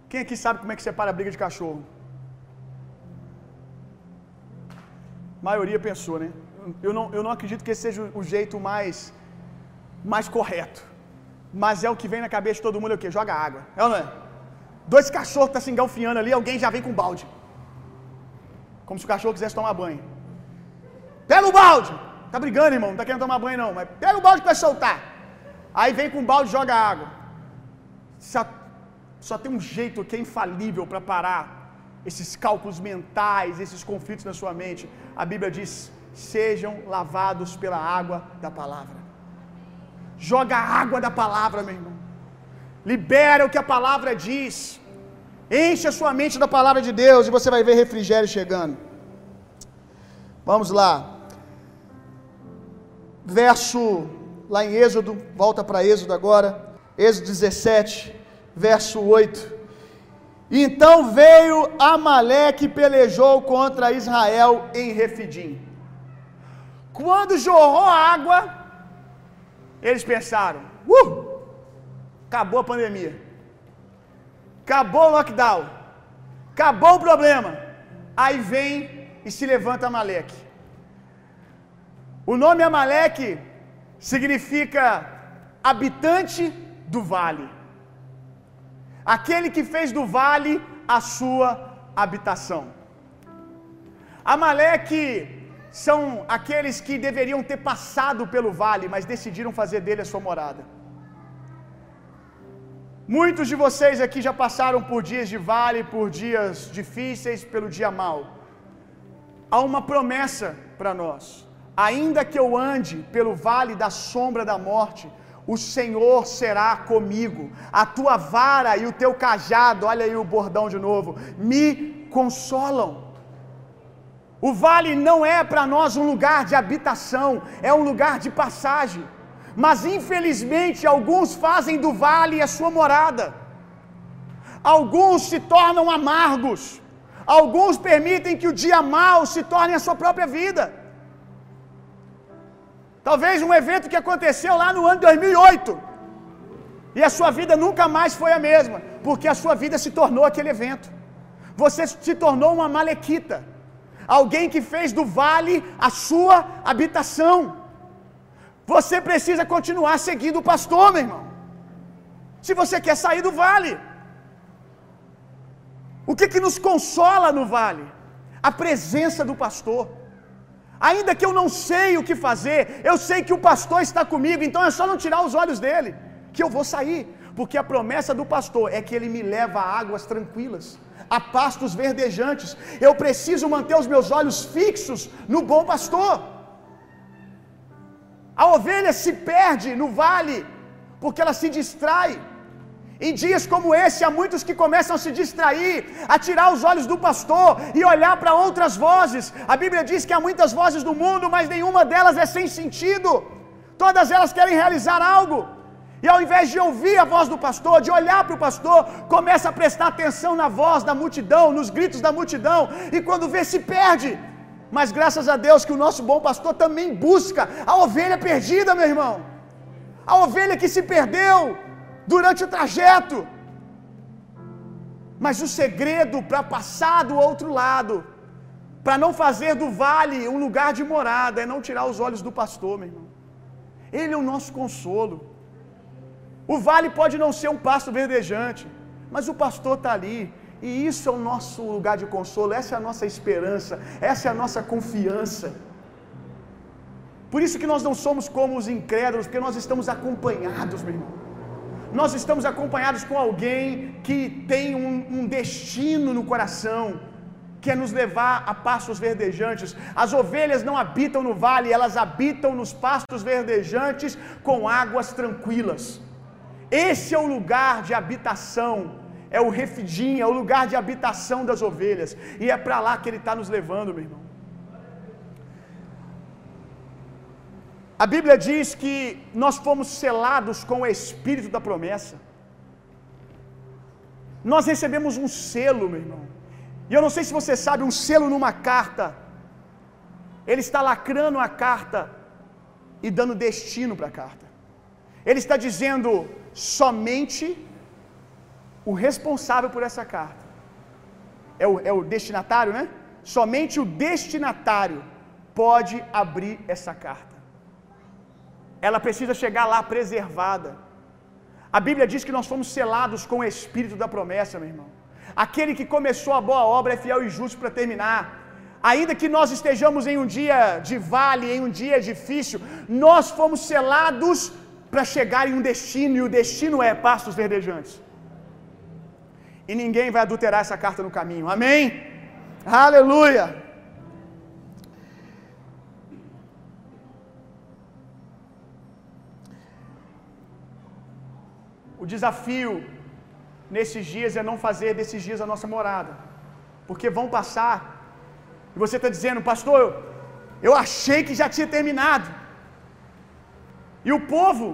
Speaker 3: Quem aqui sabe como é que separa a briga de cachorro? Maioria pensou, né? Eu não, eu não acredito que esse seja o jeito mais, mais correto. Mas é o que vem na cabeça de todo mundo, é o quê? Joga água. É ou não é? Dois cachorros estão tá se engalfinhando ali, alguém já vem com balde. Como se o cachorro quisesse tomar banho. Pega o balde! Tá brigando, irmão, não tá querendo tomar banho não, mas pega o balde para soltar. Aí vem com o balde e joga água. Só, só tem um jeito que é infalível para parar esses cálculos mentais, esses conflitos na sua mente. A Bíblia diz: sejam lavados pela água da palavra. Joga a água da palavra, meu irmão. Libera o que a palavra diz. Enche a sua mente da palavra de Deus e você vai ver refrigério chegando. Vamos lá. Verso lá em Êxodo, volta para Êxodo agora. Êxodo 17, verso 8. Então veio Amaleque e pelejou contra Israel em Refidim. Quando jorrou água, eles pensaram: uh, acabou a pandemia, acabou o lockdown, acabou o problema. Aí vem e se levanta Amaleque. O nome Amaleque significa habitante do vale. Aquele que fez do vale a sua habitação. Amaleque são aqueles que deveriam ter passado pelo vale, mas decidiram fazer dele a sua morada. Muitos de vocês aqui já passaram por dias de vale, por dias difíceis, pelo dia mau. Há uma promessa para nós. Ainda que eu ande pelo vale da sombra da morte, o Senhor será comigo. A tua vara e o teu cajado, olha aí o bordão de novo, me consolam. O vale não é para nós um lugar de habitação, é um lugar de passagem. Mas infelizmente alguns fazem do vale a sua morada. Alguns se tornam amargos. Alguns permitem que o dia mau se torne a sua própria vida. Talvez um evento que aconteceu lá no ano 2008. E a sua vida nunca mais foi a mesma, porque a sua vida se tornou aquele evento. Você se tornou uma malequita. Alguém que fez do vale a sua habitação. Você precisa continuar seguindo o pastor, meu irmão. Se você quer sair do vale. O que que nos consola no vale? A presença do pastor. Ainda que eu não sei o que fazer, eu sei que o pastor está comigo, então é só não tirar os olhos dele, que eu vou sair, porque a promessa do pastor é que ele me leva a águas tranquilas, a pastos verdejantes. Eu preciso manter os meus olhos fixos no bom pastor. A ovelha se perde no vale porque ela se distrai. Em dias como esse, há muitos que começam a se distrair, a tirar os olhos do pastor e olhar para outras vozes. A Bíblia diz que há muitas vozes no mundo, mas nenhuma delas é sem sentido. Todas elas querem realizar algo. E ao invés de ouvir a voz do pastor, de olhar para o pastor, começa a prestar atenção na voz da multidão, nos gritos da multidão, e quando vê, se perde. Mas graças a Deus que o nosso bom pastor também busca a ovelha perdida, meu irmão. A ovelha que se perdeu durante o trajeto. Mas o segredo para passar do outro lado, para não fazer do vale um lugar de morada, é não tirar os olhos do pastor, meu irmão. Ele é o nosso consolo. O vale pode não ser um pasto verdejante, mas o pastor está ali. E isso é o nosso lugar de consolo, essa é a nossa esperança, essa é a nossa confiança. Por isso que nós não somos como os incrédulos, porque nós estamos acompanhados, meu irmão. Nós estamos acompanhados com alguém que tem um, um destino no coração, que é nos levar a pastos verdejantes. As ovelhas não habitam no vale, elas habitam nos pastos verdejantes com águas tranquilas. Esse é o lugar de habitação, é o refidim, é o lugar de habitação das ovelhas, e é para lá que Ele está nos levando, meu irmão. A Bíblia diz que nós fomos selados com o Espírito da promessa. Nós recebemos um selo, meu irmão. E eu não sei se você sabe, um selo numa carta. Ele está lacrando a carta e dando destino para a carta. Ele está dizendo: somente o responsável por essa carta é o, é o destinatário, né? Somente o destinatário pode abrir essa carta. Ela precisa chegar lá preservada. A Bíblia diz que nós fomos selados com o espírito da promessa, meu irmão. Aquele que começou a boa obra é fiel e justo para terminar. Ainda que nós estejamos em um dia de vale, em um dia difícil, nós fomos selados para chegar em um destino, e o destino é pastos verdejantes. E ninguém vai adulterar essa carta no caminho. Amém? Aleluia! O desafio nesses dias é não fazer desses dias a nossa morada, porque vão passar, e você está dizendo, pastor, eu, eu achei que já tinha terminado, e o povo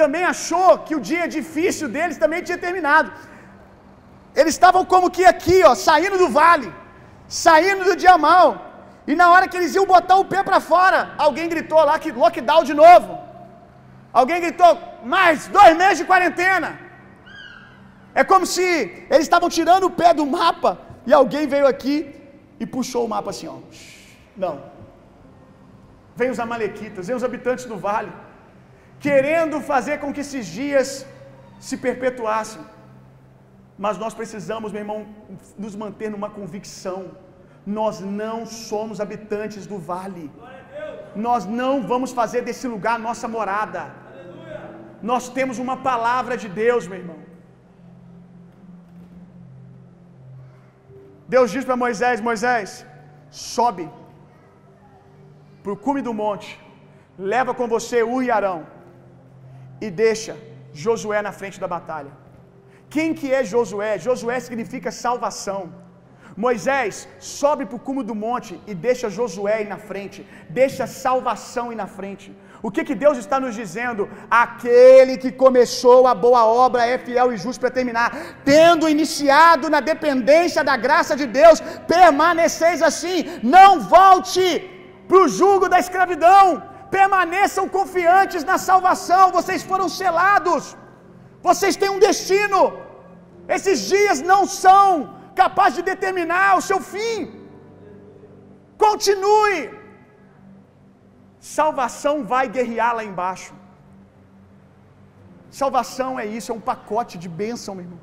Speaker 3: também achou que o dia difícil deles também tinha terminado. Eles estavam como que aqui, ó, saindo do vale, saindo do dia mal. E na hora que eles iam botar o pé para fora, alguém gritou lá que lockdown de novo. Alguém gritou, mais dois meses de quarentena. É como se eles estavam tirando o pé do mapa e alguém veio aqui e puxou o mapa assim, ó. Não. Vem os amalequitas, vem os habitantes do vale, querendo fazer com que esses dias se perpetuassem. Mas nós precisamos, meu irmão, nos manter numa convicção. Nós não somos habitantes do vale. Nós não vamos fazer desse lugar nossa morada. Nós temos uma palavra de Deus, meu irmão. Deus diz para Moisés: Moisés, sobe para o cume do monte, leva com você Ur e Arão, e deixa Josué na frente da batalha. Quem que é Josué? Josué significa salvação. Moisés sobe para o cume do monte e deixa Josué ir na frente, deixa salvação ir na frente. O que, que Deus está nos dizendo? Aquele que começou a boa obra é fiel e justo para terminar. Tendo iniciado na dependência da graça de Deus, permaneceis assim. Não volte para o jugo da escravidão. Permaneçam confiantes na salvação. Vocês foram selados. Vocês têm um destino. Esses dias não são capazes de determinar o seu fim. Continue. Salvação vai guerrear lá embaixo. Salvação é isso, é um pacote de bênção, meu irmão.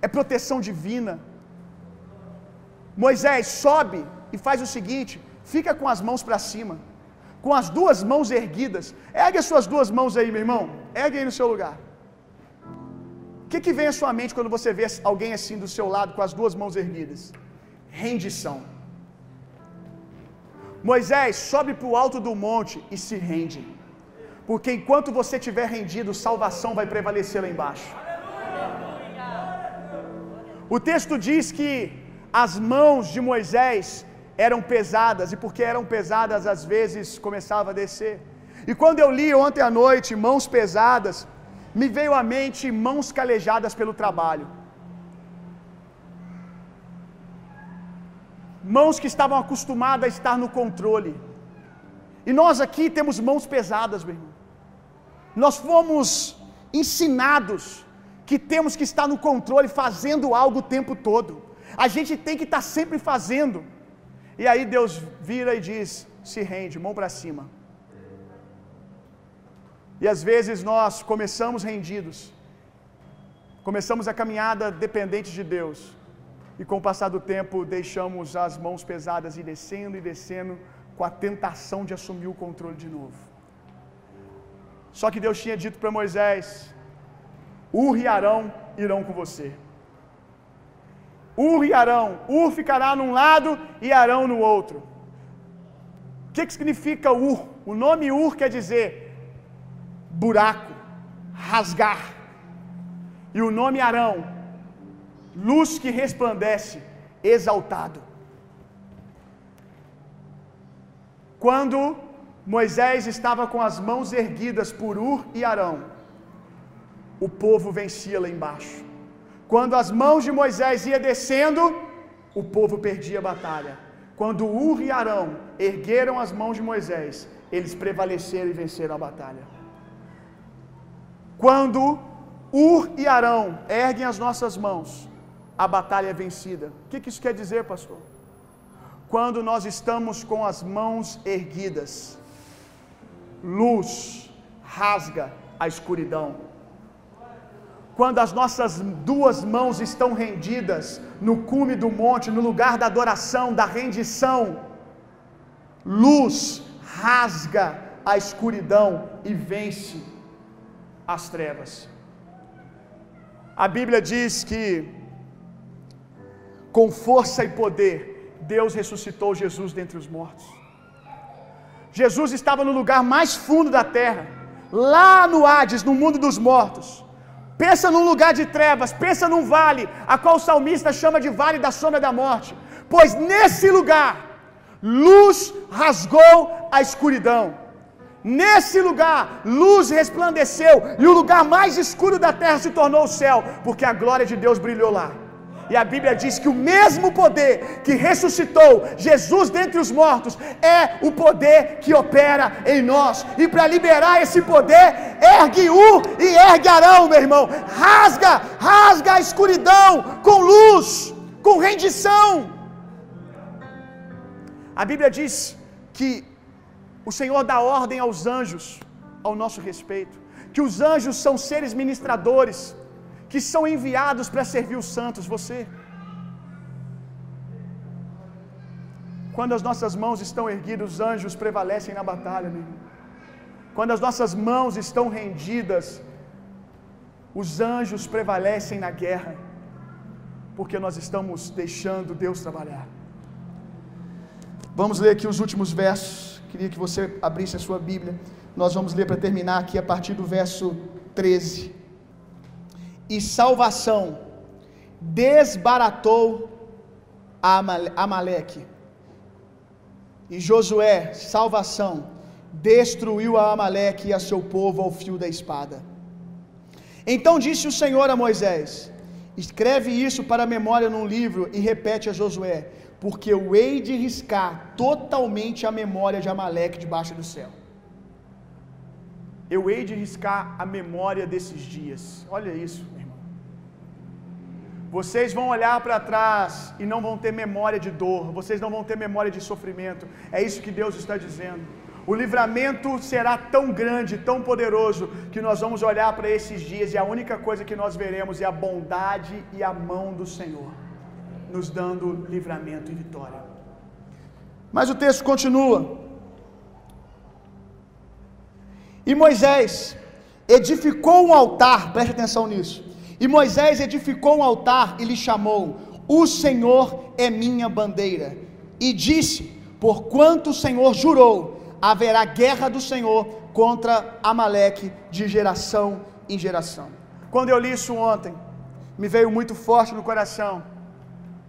Speaker 3: É proteção divina. Moisés sobe e faz o seguinte: fica com as mãos para cima, com as duas mãos erguidas. Ergue as suas duas mãos aí, meu irmão. Ergue aí no seu lugar. O que, que vem à sua mente quando você vê alguém assim do seu lado com as duas mãos erguidas? Rendição. Moisés sobe para o alto do monte e se rende. Porque enquanto você estiver rendido, salvação vai prevalecer lá embaixo. O texto diz que as mãos de Moisés eram pesadas, e porque eram pesadas, às vezes começava a descer. E quando eu li ontem à noite mãos pesadas, me veio à mente mãos calejadas pelo trabalho. Mãos que estavam acostumadas a estar no controle. E nós aqui temos mãos pesadas, meu irmão. Nós fomos ensinados que temos que estar no controle, fazendo algo o tempo todo. A gente tem que estar sempre fazendo. E aí Deus vira e diz: se rende, mão para cima. E às vezes nós começamos rendidos, começamos a caminhada dependentes de Deus, e com o passar do tempo deixamos as mãos pesadas e descendo e descendo, com a tentação de assumir o controle de novo. Só que Deus tinha dito para Moisés: Ur e Arão irão com você. Ur e Arão, Ur ficará num lado e Arão no outro. O que, que significa Ur? O nome Ur quer dizer buraco, rasgar. E o nome Arão, luz que resplandece, exaltado. Quando Moisés estava com as mãos erguidas por Ur e Arão, o povo vencia lá embaixo. Quando as mãos de Moisés ia descendo, o povo perdia a batalha. Quando Ur e Arão ergueram as mãos de Moisés, eles prevaleceram e venceram a batalha. Quando Ur e Arão erguem as nossas mãos, a batalha é vencida. O que isso quer dizer, pastor? Quando nós estamos com as mãos erguidas, luz rasga a escuridão. Quando as nossas duas mãos estão rendidas no cume do monte, no lugar da adoração, da rendição, luz rasga a escuridão e vence as trevas. A Bíblia diz que com força e poder Deus ressuscitou Jesus dentre os mortos. Jesus estava no lugar mais fundo da terra, lá no Hades, no mundo dos mortos. Pensa num lugar de trevas, pensa num vale, a qual o salmista chama de vale da sombra da morte. Pois nesse lugar, luz rasgou a escuridão. Nesse lugar, luz resplandeceu, e o lugar mais escuro da terra se tornou o céu, porque a glória de Deus brilhou lá. E a Bíblia diz que o mesmo poder que ressuscitou Jesus dentre os mortos é o poder que opera em nós. E para liberar esse poder, ergue U e ergue Arão, meu irmão. Rasga, rasga a escuridão com luz, com rendição. A Bíblia diz que o Senhor dá ordem aos anjos ao nosso respeito, que os anjos são seres ministradores que são enviados para servir os santos, você. Quando as nossas mãos estão erguidas, os anjos prevalecem na batalha, irmão. Quando as nossas mãos estão rendidas, os anjos prevalecem na guerra, porque nós estamos deixando Deus trabalhar. Vamos ler aqui os últimos versos. Queria que você abrisse a sua Bíblia. Nós vamos ler para terminar aqui a partir do verso 13 e salvação desbaratou Amaleque. E Josué, salvação, destruiu a Amaleque e a seu povo ao fio da espada. Então disse o Senhor a Moisés: Escreve isso para a memória num livro e repete a Josué, porque eu hei de riscar totalmente a memória de Amaleque debaixo do céu. Eu hei de riscar a memória desses dias. Olha isso, irmão. Vocês vão olhar para trás e não vão ter memória de dor, vocês não vão ter memória de sofrimento. É isso que Deus está dizendo. O livramento será tão grande, tão poderoso, que nós vamos olhar para esses dias e a única coisa que nós veremos é a bondade e a mão do Senhor, nos dando livramento e vitória. Mas o texto continua. E Moisés edificou um altar, preste atenção nisso. E Moisés edificou um altar e lhe chamou: O Senhor é minha bandeira. E disse: Porquanto o Senhor jurou, haverá guerra do Senhor contra Amaleque de geração em geração. Quando eu li isso ontem, me veio muito forte no coração.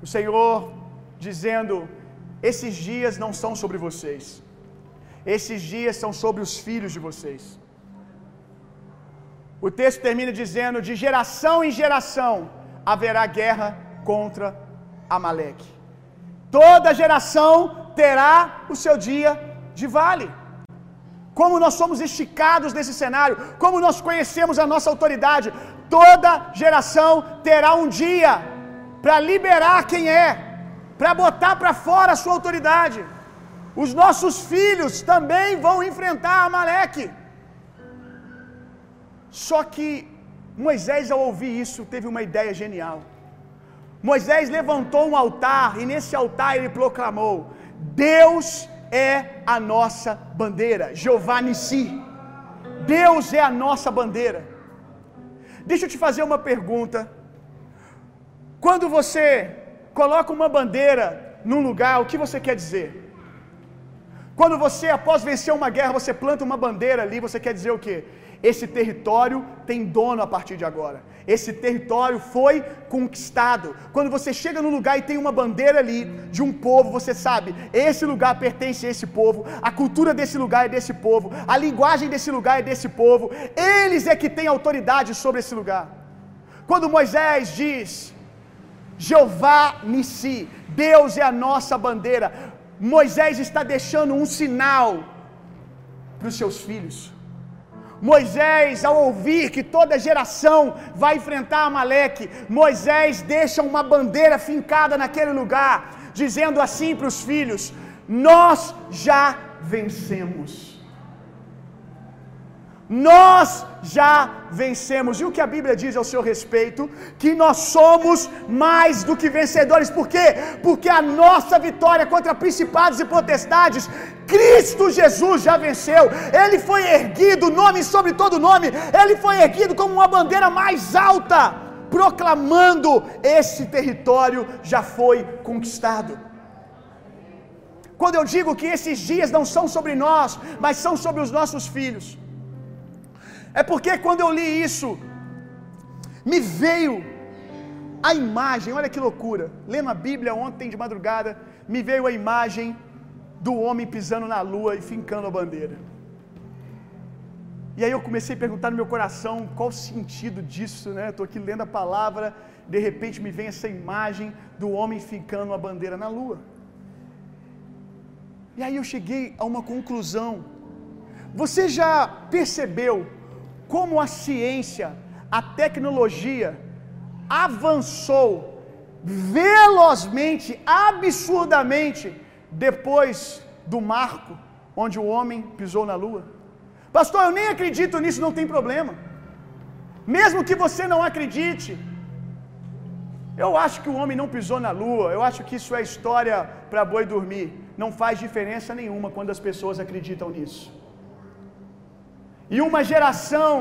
Speaker 3: O Senhor dizendo: esses dias não são sobre vocês. Esses dias são sobre os filhos de vocês. O texto termina dizendo: de geração em geração haverá guerra contra Amaleque. Toda geração terá o seu dia de vale. Como nós somos esticados nesse cenário, como nós conhecemos a nossa autoridade. Toda geração terá um dia para liberar quem é, para botar para fora a sua autoridade. Os nossos filhos também vão enfrentar Amaleque. Só que Moisés, ao ouvir isso, teve uma ideia genial. Moisés levantou um altar e nesse altar ele proclamou: Deus é a nossa bandeira. Jeová Nissi. Deus é a nossa bandeira. Deixa eu te fazer uma pergunta. Quando você coloca uma bandeira num lugar, o que você quer dizer? Quando você, após vencer uma guerra, você planta uma bandeira ali, você quer dizer o quê? Esse território tem dono a partir de agora. Esse território foi conquistado. Quando você chega num lugar e tem uma bandeira ali de um povo, você sabe, esse lugar pertence a esse povo, a cultura desse lugar é desse povo, a linguagem desse lugar é desse povo. Eles é que têm autoridade sobre esse lugar. Quando Moisés diz: Jeová Nissi, Deus é a nossa bandeira. Moisés está deixando um sinal para os seus filhos. Moisés, ao ouvir que toda geração vai enfrentar Amaleque, Moisés deixa uma bandeira fincada naquele lugar, dizendo assim para os filhos: Nós já vencemos. Nós já vencemos. E o que a Bíblia diz ao seu respeito? Que nós somos mais do que vencedores. Por quê? Porque a nossa vitória contra principados e potestades, Cristo Jesus já venceu. Ele foi erguido, nome sobre todo nome. Ele foi erguido como uma bandeira mais alta, proclamando: esse território já foi conquistado. Quando eu digo que esses dias não são sobre nós, mas são sobre os nossos filhos. É porque quando eu li isso, me veio a imagem, olha que loucura. Lendo a Bíblia ontem de madrugada, me veio a imagem do homem pisando na lua e fincando a bandeira. E aí eu comecei a perguntar no meu coração qual o sentido disso, né? Estou aqui lendo a palavra, de repente me vem essa imagem do homem fincando a bandeira na lua. E aí eu cheguei a uma conclusão. Você já percebeu como a ciência, a tecnologia avançou velozmente, absurdamente, depois do marco onde o homem pisou na lua. Pastor, eu nem acredito nisso, não tem problema. Mesmo que você não acredite, eu acho que o homem não pisou na lua, eu acho que isso é história para boi dormir. Não faz diferença nenhuma quando as pessoas acreditam nisso. E uma geração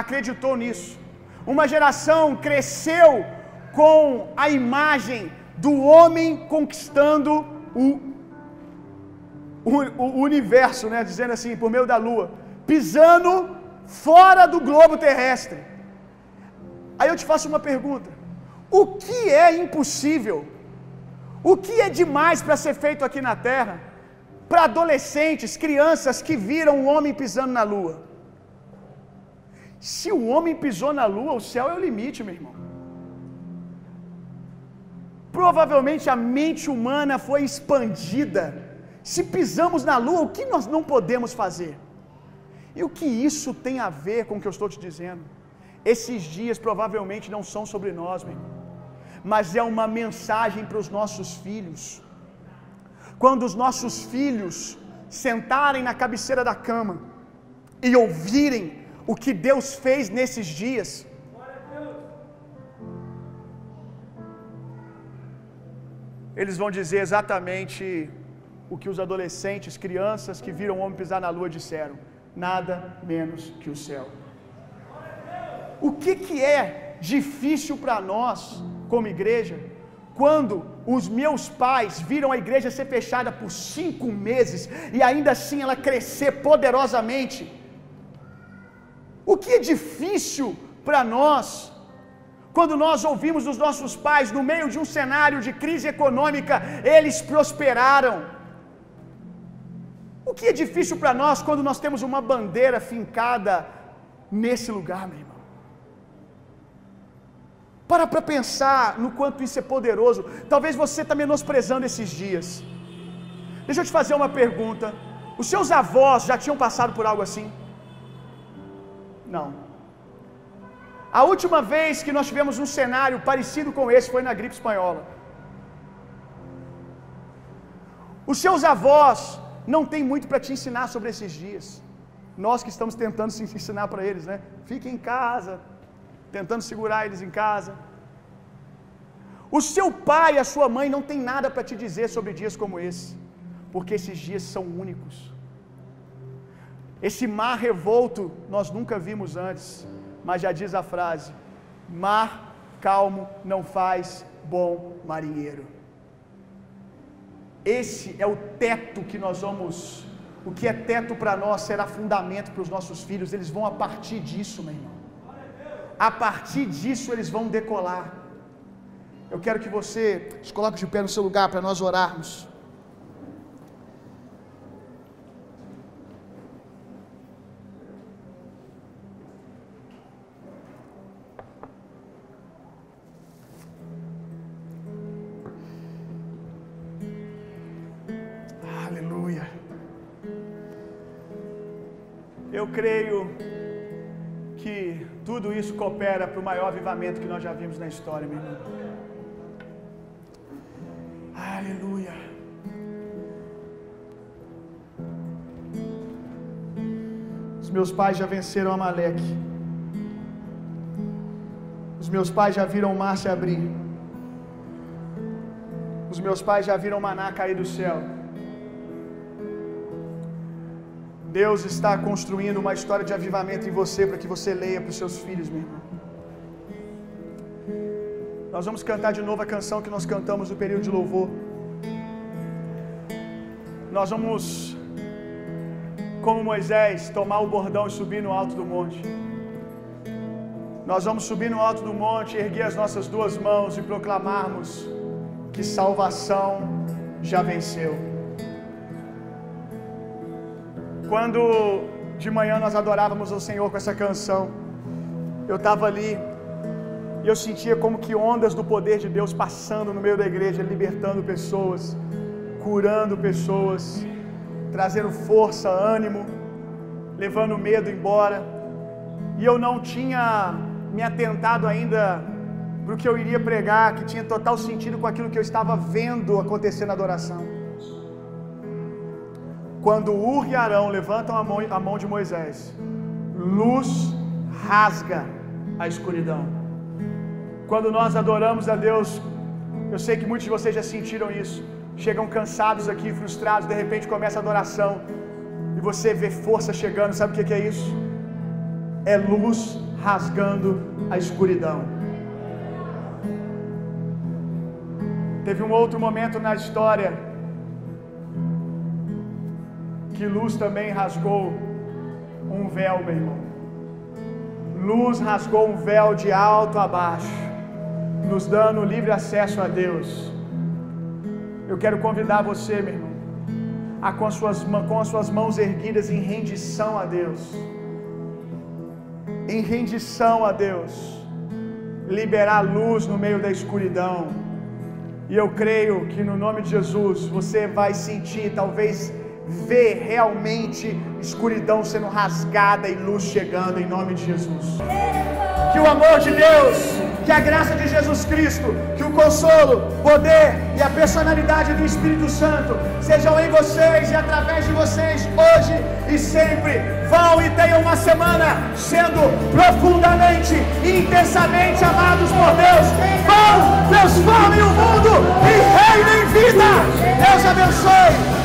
Speaker 3: acreditou nisso. Uma geração cresceu com a imagem do homem conquistando o, o, o, universo, né? dizendo assim, por meio da lua, pisando fora do globo terrestre. Aí eu te faço uma pergunta: o que é impossível? O que é demais para ser feito aqui na terra? Para adolescentes, crianças que viram um homem pisando na lua. Se o homem pisou na lua, o céu é o limite, meu irmão. Provavelmente a mente humana foi expandida. Se pisamos na lua, o que nós não podemos fazer? E o que isso tem a ver com o que eu estou te dizendo? Esses dias provavelmente não são sobre nós, meu irmão, mas é uma mensagem para os nossos filhos. Quando os nossos filhos sentarem na cabeceira da cama e ouvirem o que Deus fez nesses dias. Eles vão dizer exatamente o que os adolescentes, crianças que viram o homem pisar na lua disseram: nada menos que o céu. O que, que é difícil para nós, como igreja, quando os meus pais viram a igreja ser fechada por cinco meses e ainda assim ela crescer poderosamente. O que é difícil para nós, quando nós ouvimos dos nossos pais, no meio de um cenário de crise econômica, eles prosperaram. O que é difícil para nós quando nós temos uma bandeira fincada nesse lugar, meu irmão? Para para pensar no quanto isso é poderoso. Talvez você está menosprezando esses dias. Deixa eu te fazer uma pergunta. Os seus avós já tinham passado por algo assim? Não. A última vez que nós tivemos um cenário parecido com esse foi na gripe espanhola. Os seus avós não têm muito para te ensinar sobre esses dias. Nós que estamos tentando se ensinar para eles, né? Fiquem em casa, tentando segurar eles em casa. O seu pai e a sua mãe não tem nada para te dizer sobre dias como esse, porque esses dias são únicos. Esse mar revolto nós nunca vimos antes, mas já diz a frase: mar calmo não faz bom marinheiro. Esse é o teto que nós vamos. O que é teto para nós será fundamento para os nossos filhos. Eles vão a partir disso, meu irmão. A partir disso eles vão decolar. Eu quero que você se coloque de pé no seu lugar para nós orarmos. Creio que tudo isso coopera para o maior avivamento que nós já vimos na história, meu irmão. Aleluia. Os meus pais já venceram Amaleque. Os meus pais já viram o mar se abrir. Os meus pais já viram o maná cair do céu. Deus está construindo uma história de avivamento em você para que você leia para os seus filhos, meu irmão. Nós vamos cantar de novo a canção que nós cantamos no período de louvor. Nós vamos, como Moisés, tomar o bordão e subir no alto do monte. Nós vamos subir no alto do monte, erguer as nossas duas mãos e proclamarmos que salvação já venceu. Quando de manhã nós adorávamos o Senhor com essa canção, eu estava ali e eu sentia como que ondas do poder de Deus passando no meio da igreja, libertando pessoas, curando pessoas, trazendo força, ânimo, levando medo embora. E eu não tinha me atentado ainda para o que eu iria pregar, que tinha total sentido com aquilo que eu estava vendo acontecer na adoração. Quando Ur e Arão levantam a mão, a mão de Moisés, luz rasga a escuridão. Quando nós adoramos a Deus, eu sei que muitos de vocês já sentiram isso. Chegam cansados aqui, frustrados, de repente começa a adoração e você vê força chegando. Sabe o que é isso? É luz rasgando a escuridão. Teve um outro momento na história que luz também rasgou um véu, meu irmão. Luz rasgou um véu de alto a baixo, nos dando livre acesso a Deus. Eu quero convidar você, meu irmão, a com as suas, com as suas mãos erguidas em rendição a Deus, em rendição a Deus, liberar luz no meio da escuridão. E eu creio que no nome de Jesus você vai sentir, talvez ver realmente escuridão sendo rasgada e luz chegando em nome de Jesus. Que o amor de Deus, que a graça de Jesus Cristo, que o consolo, poder e a personalidade do Espírito Santo sejam em vocês e através de vocês hoje e sempre. Vão e tenham uma semana sendo profundamente intensamente amados por Deus. Vão, transformem o mundo e reinem vida. Deus abençoe.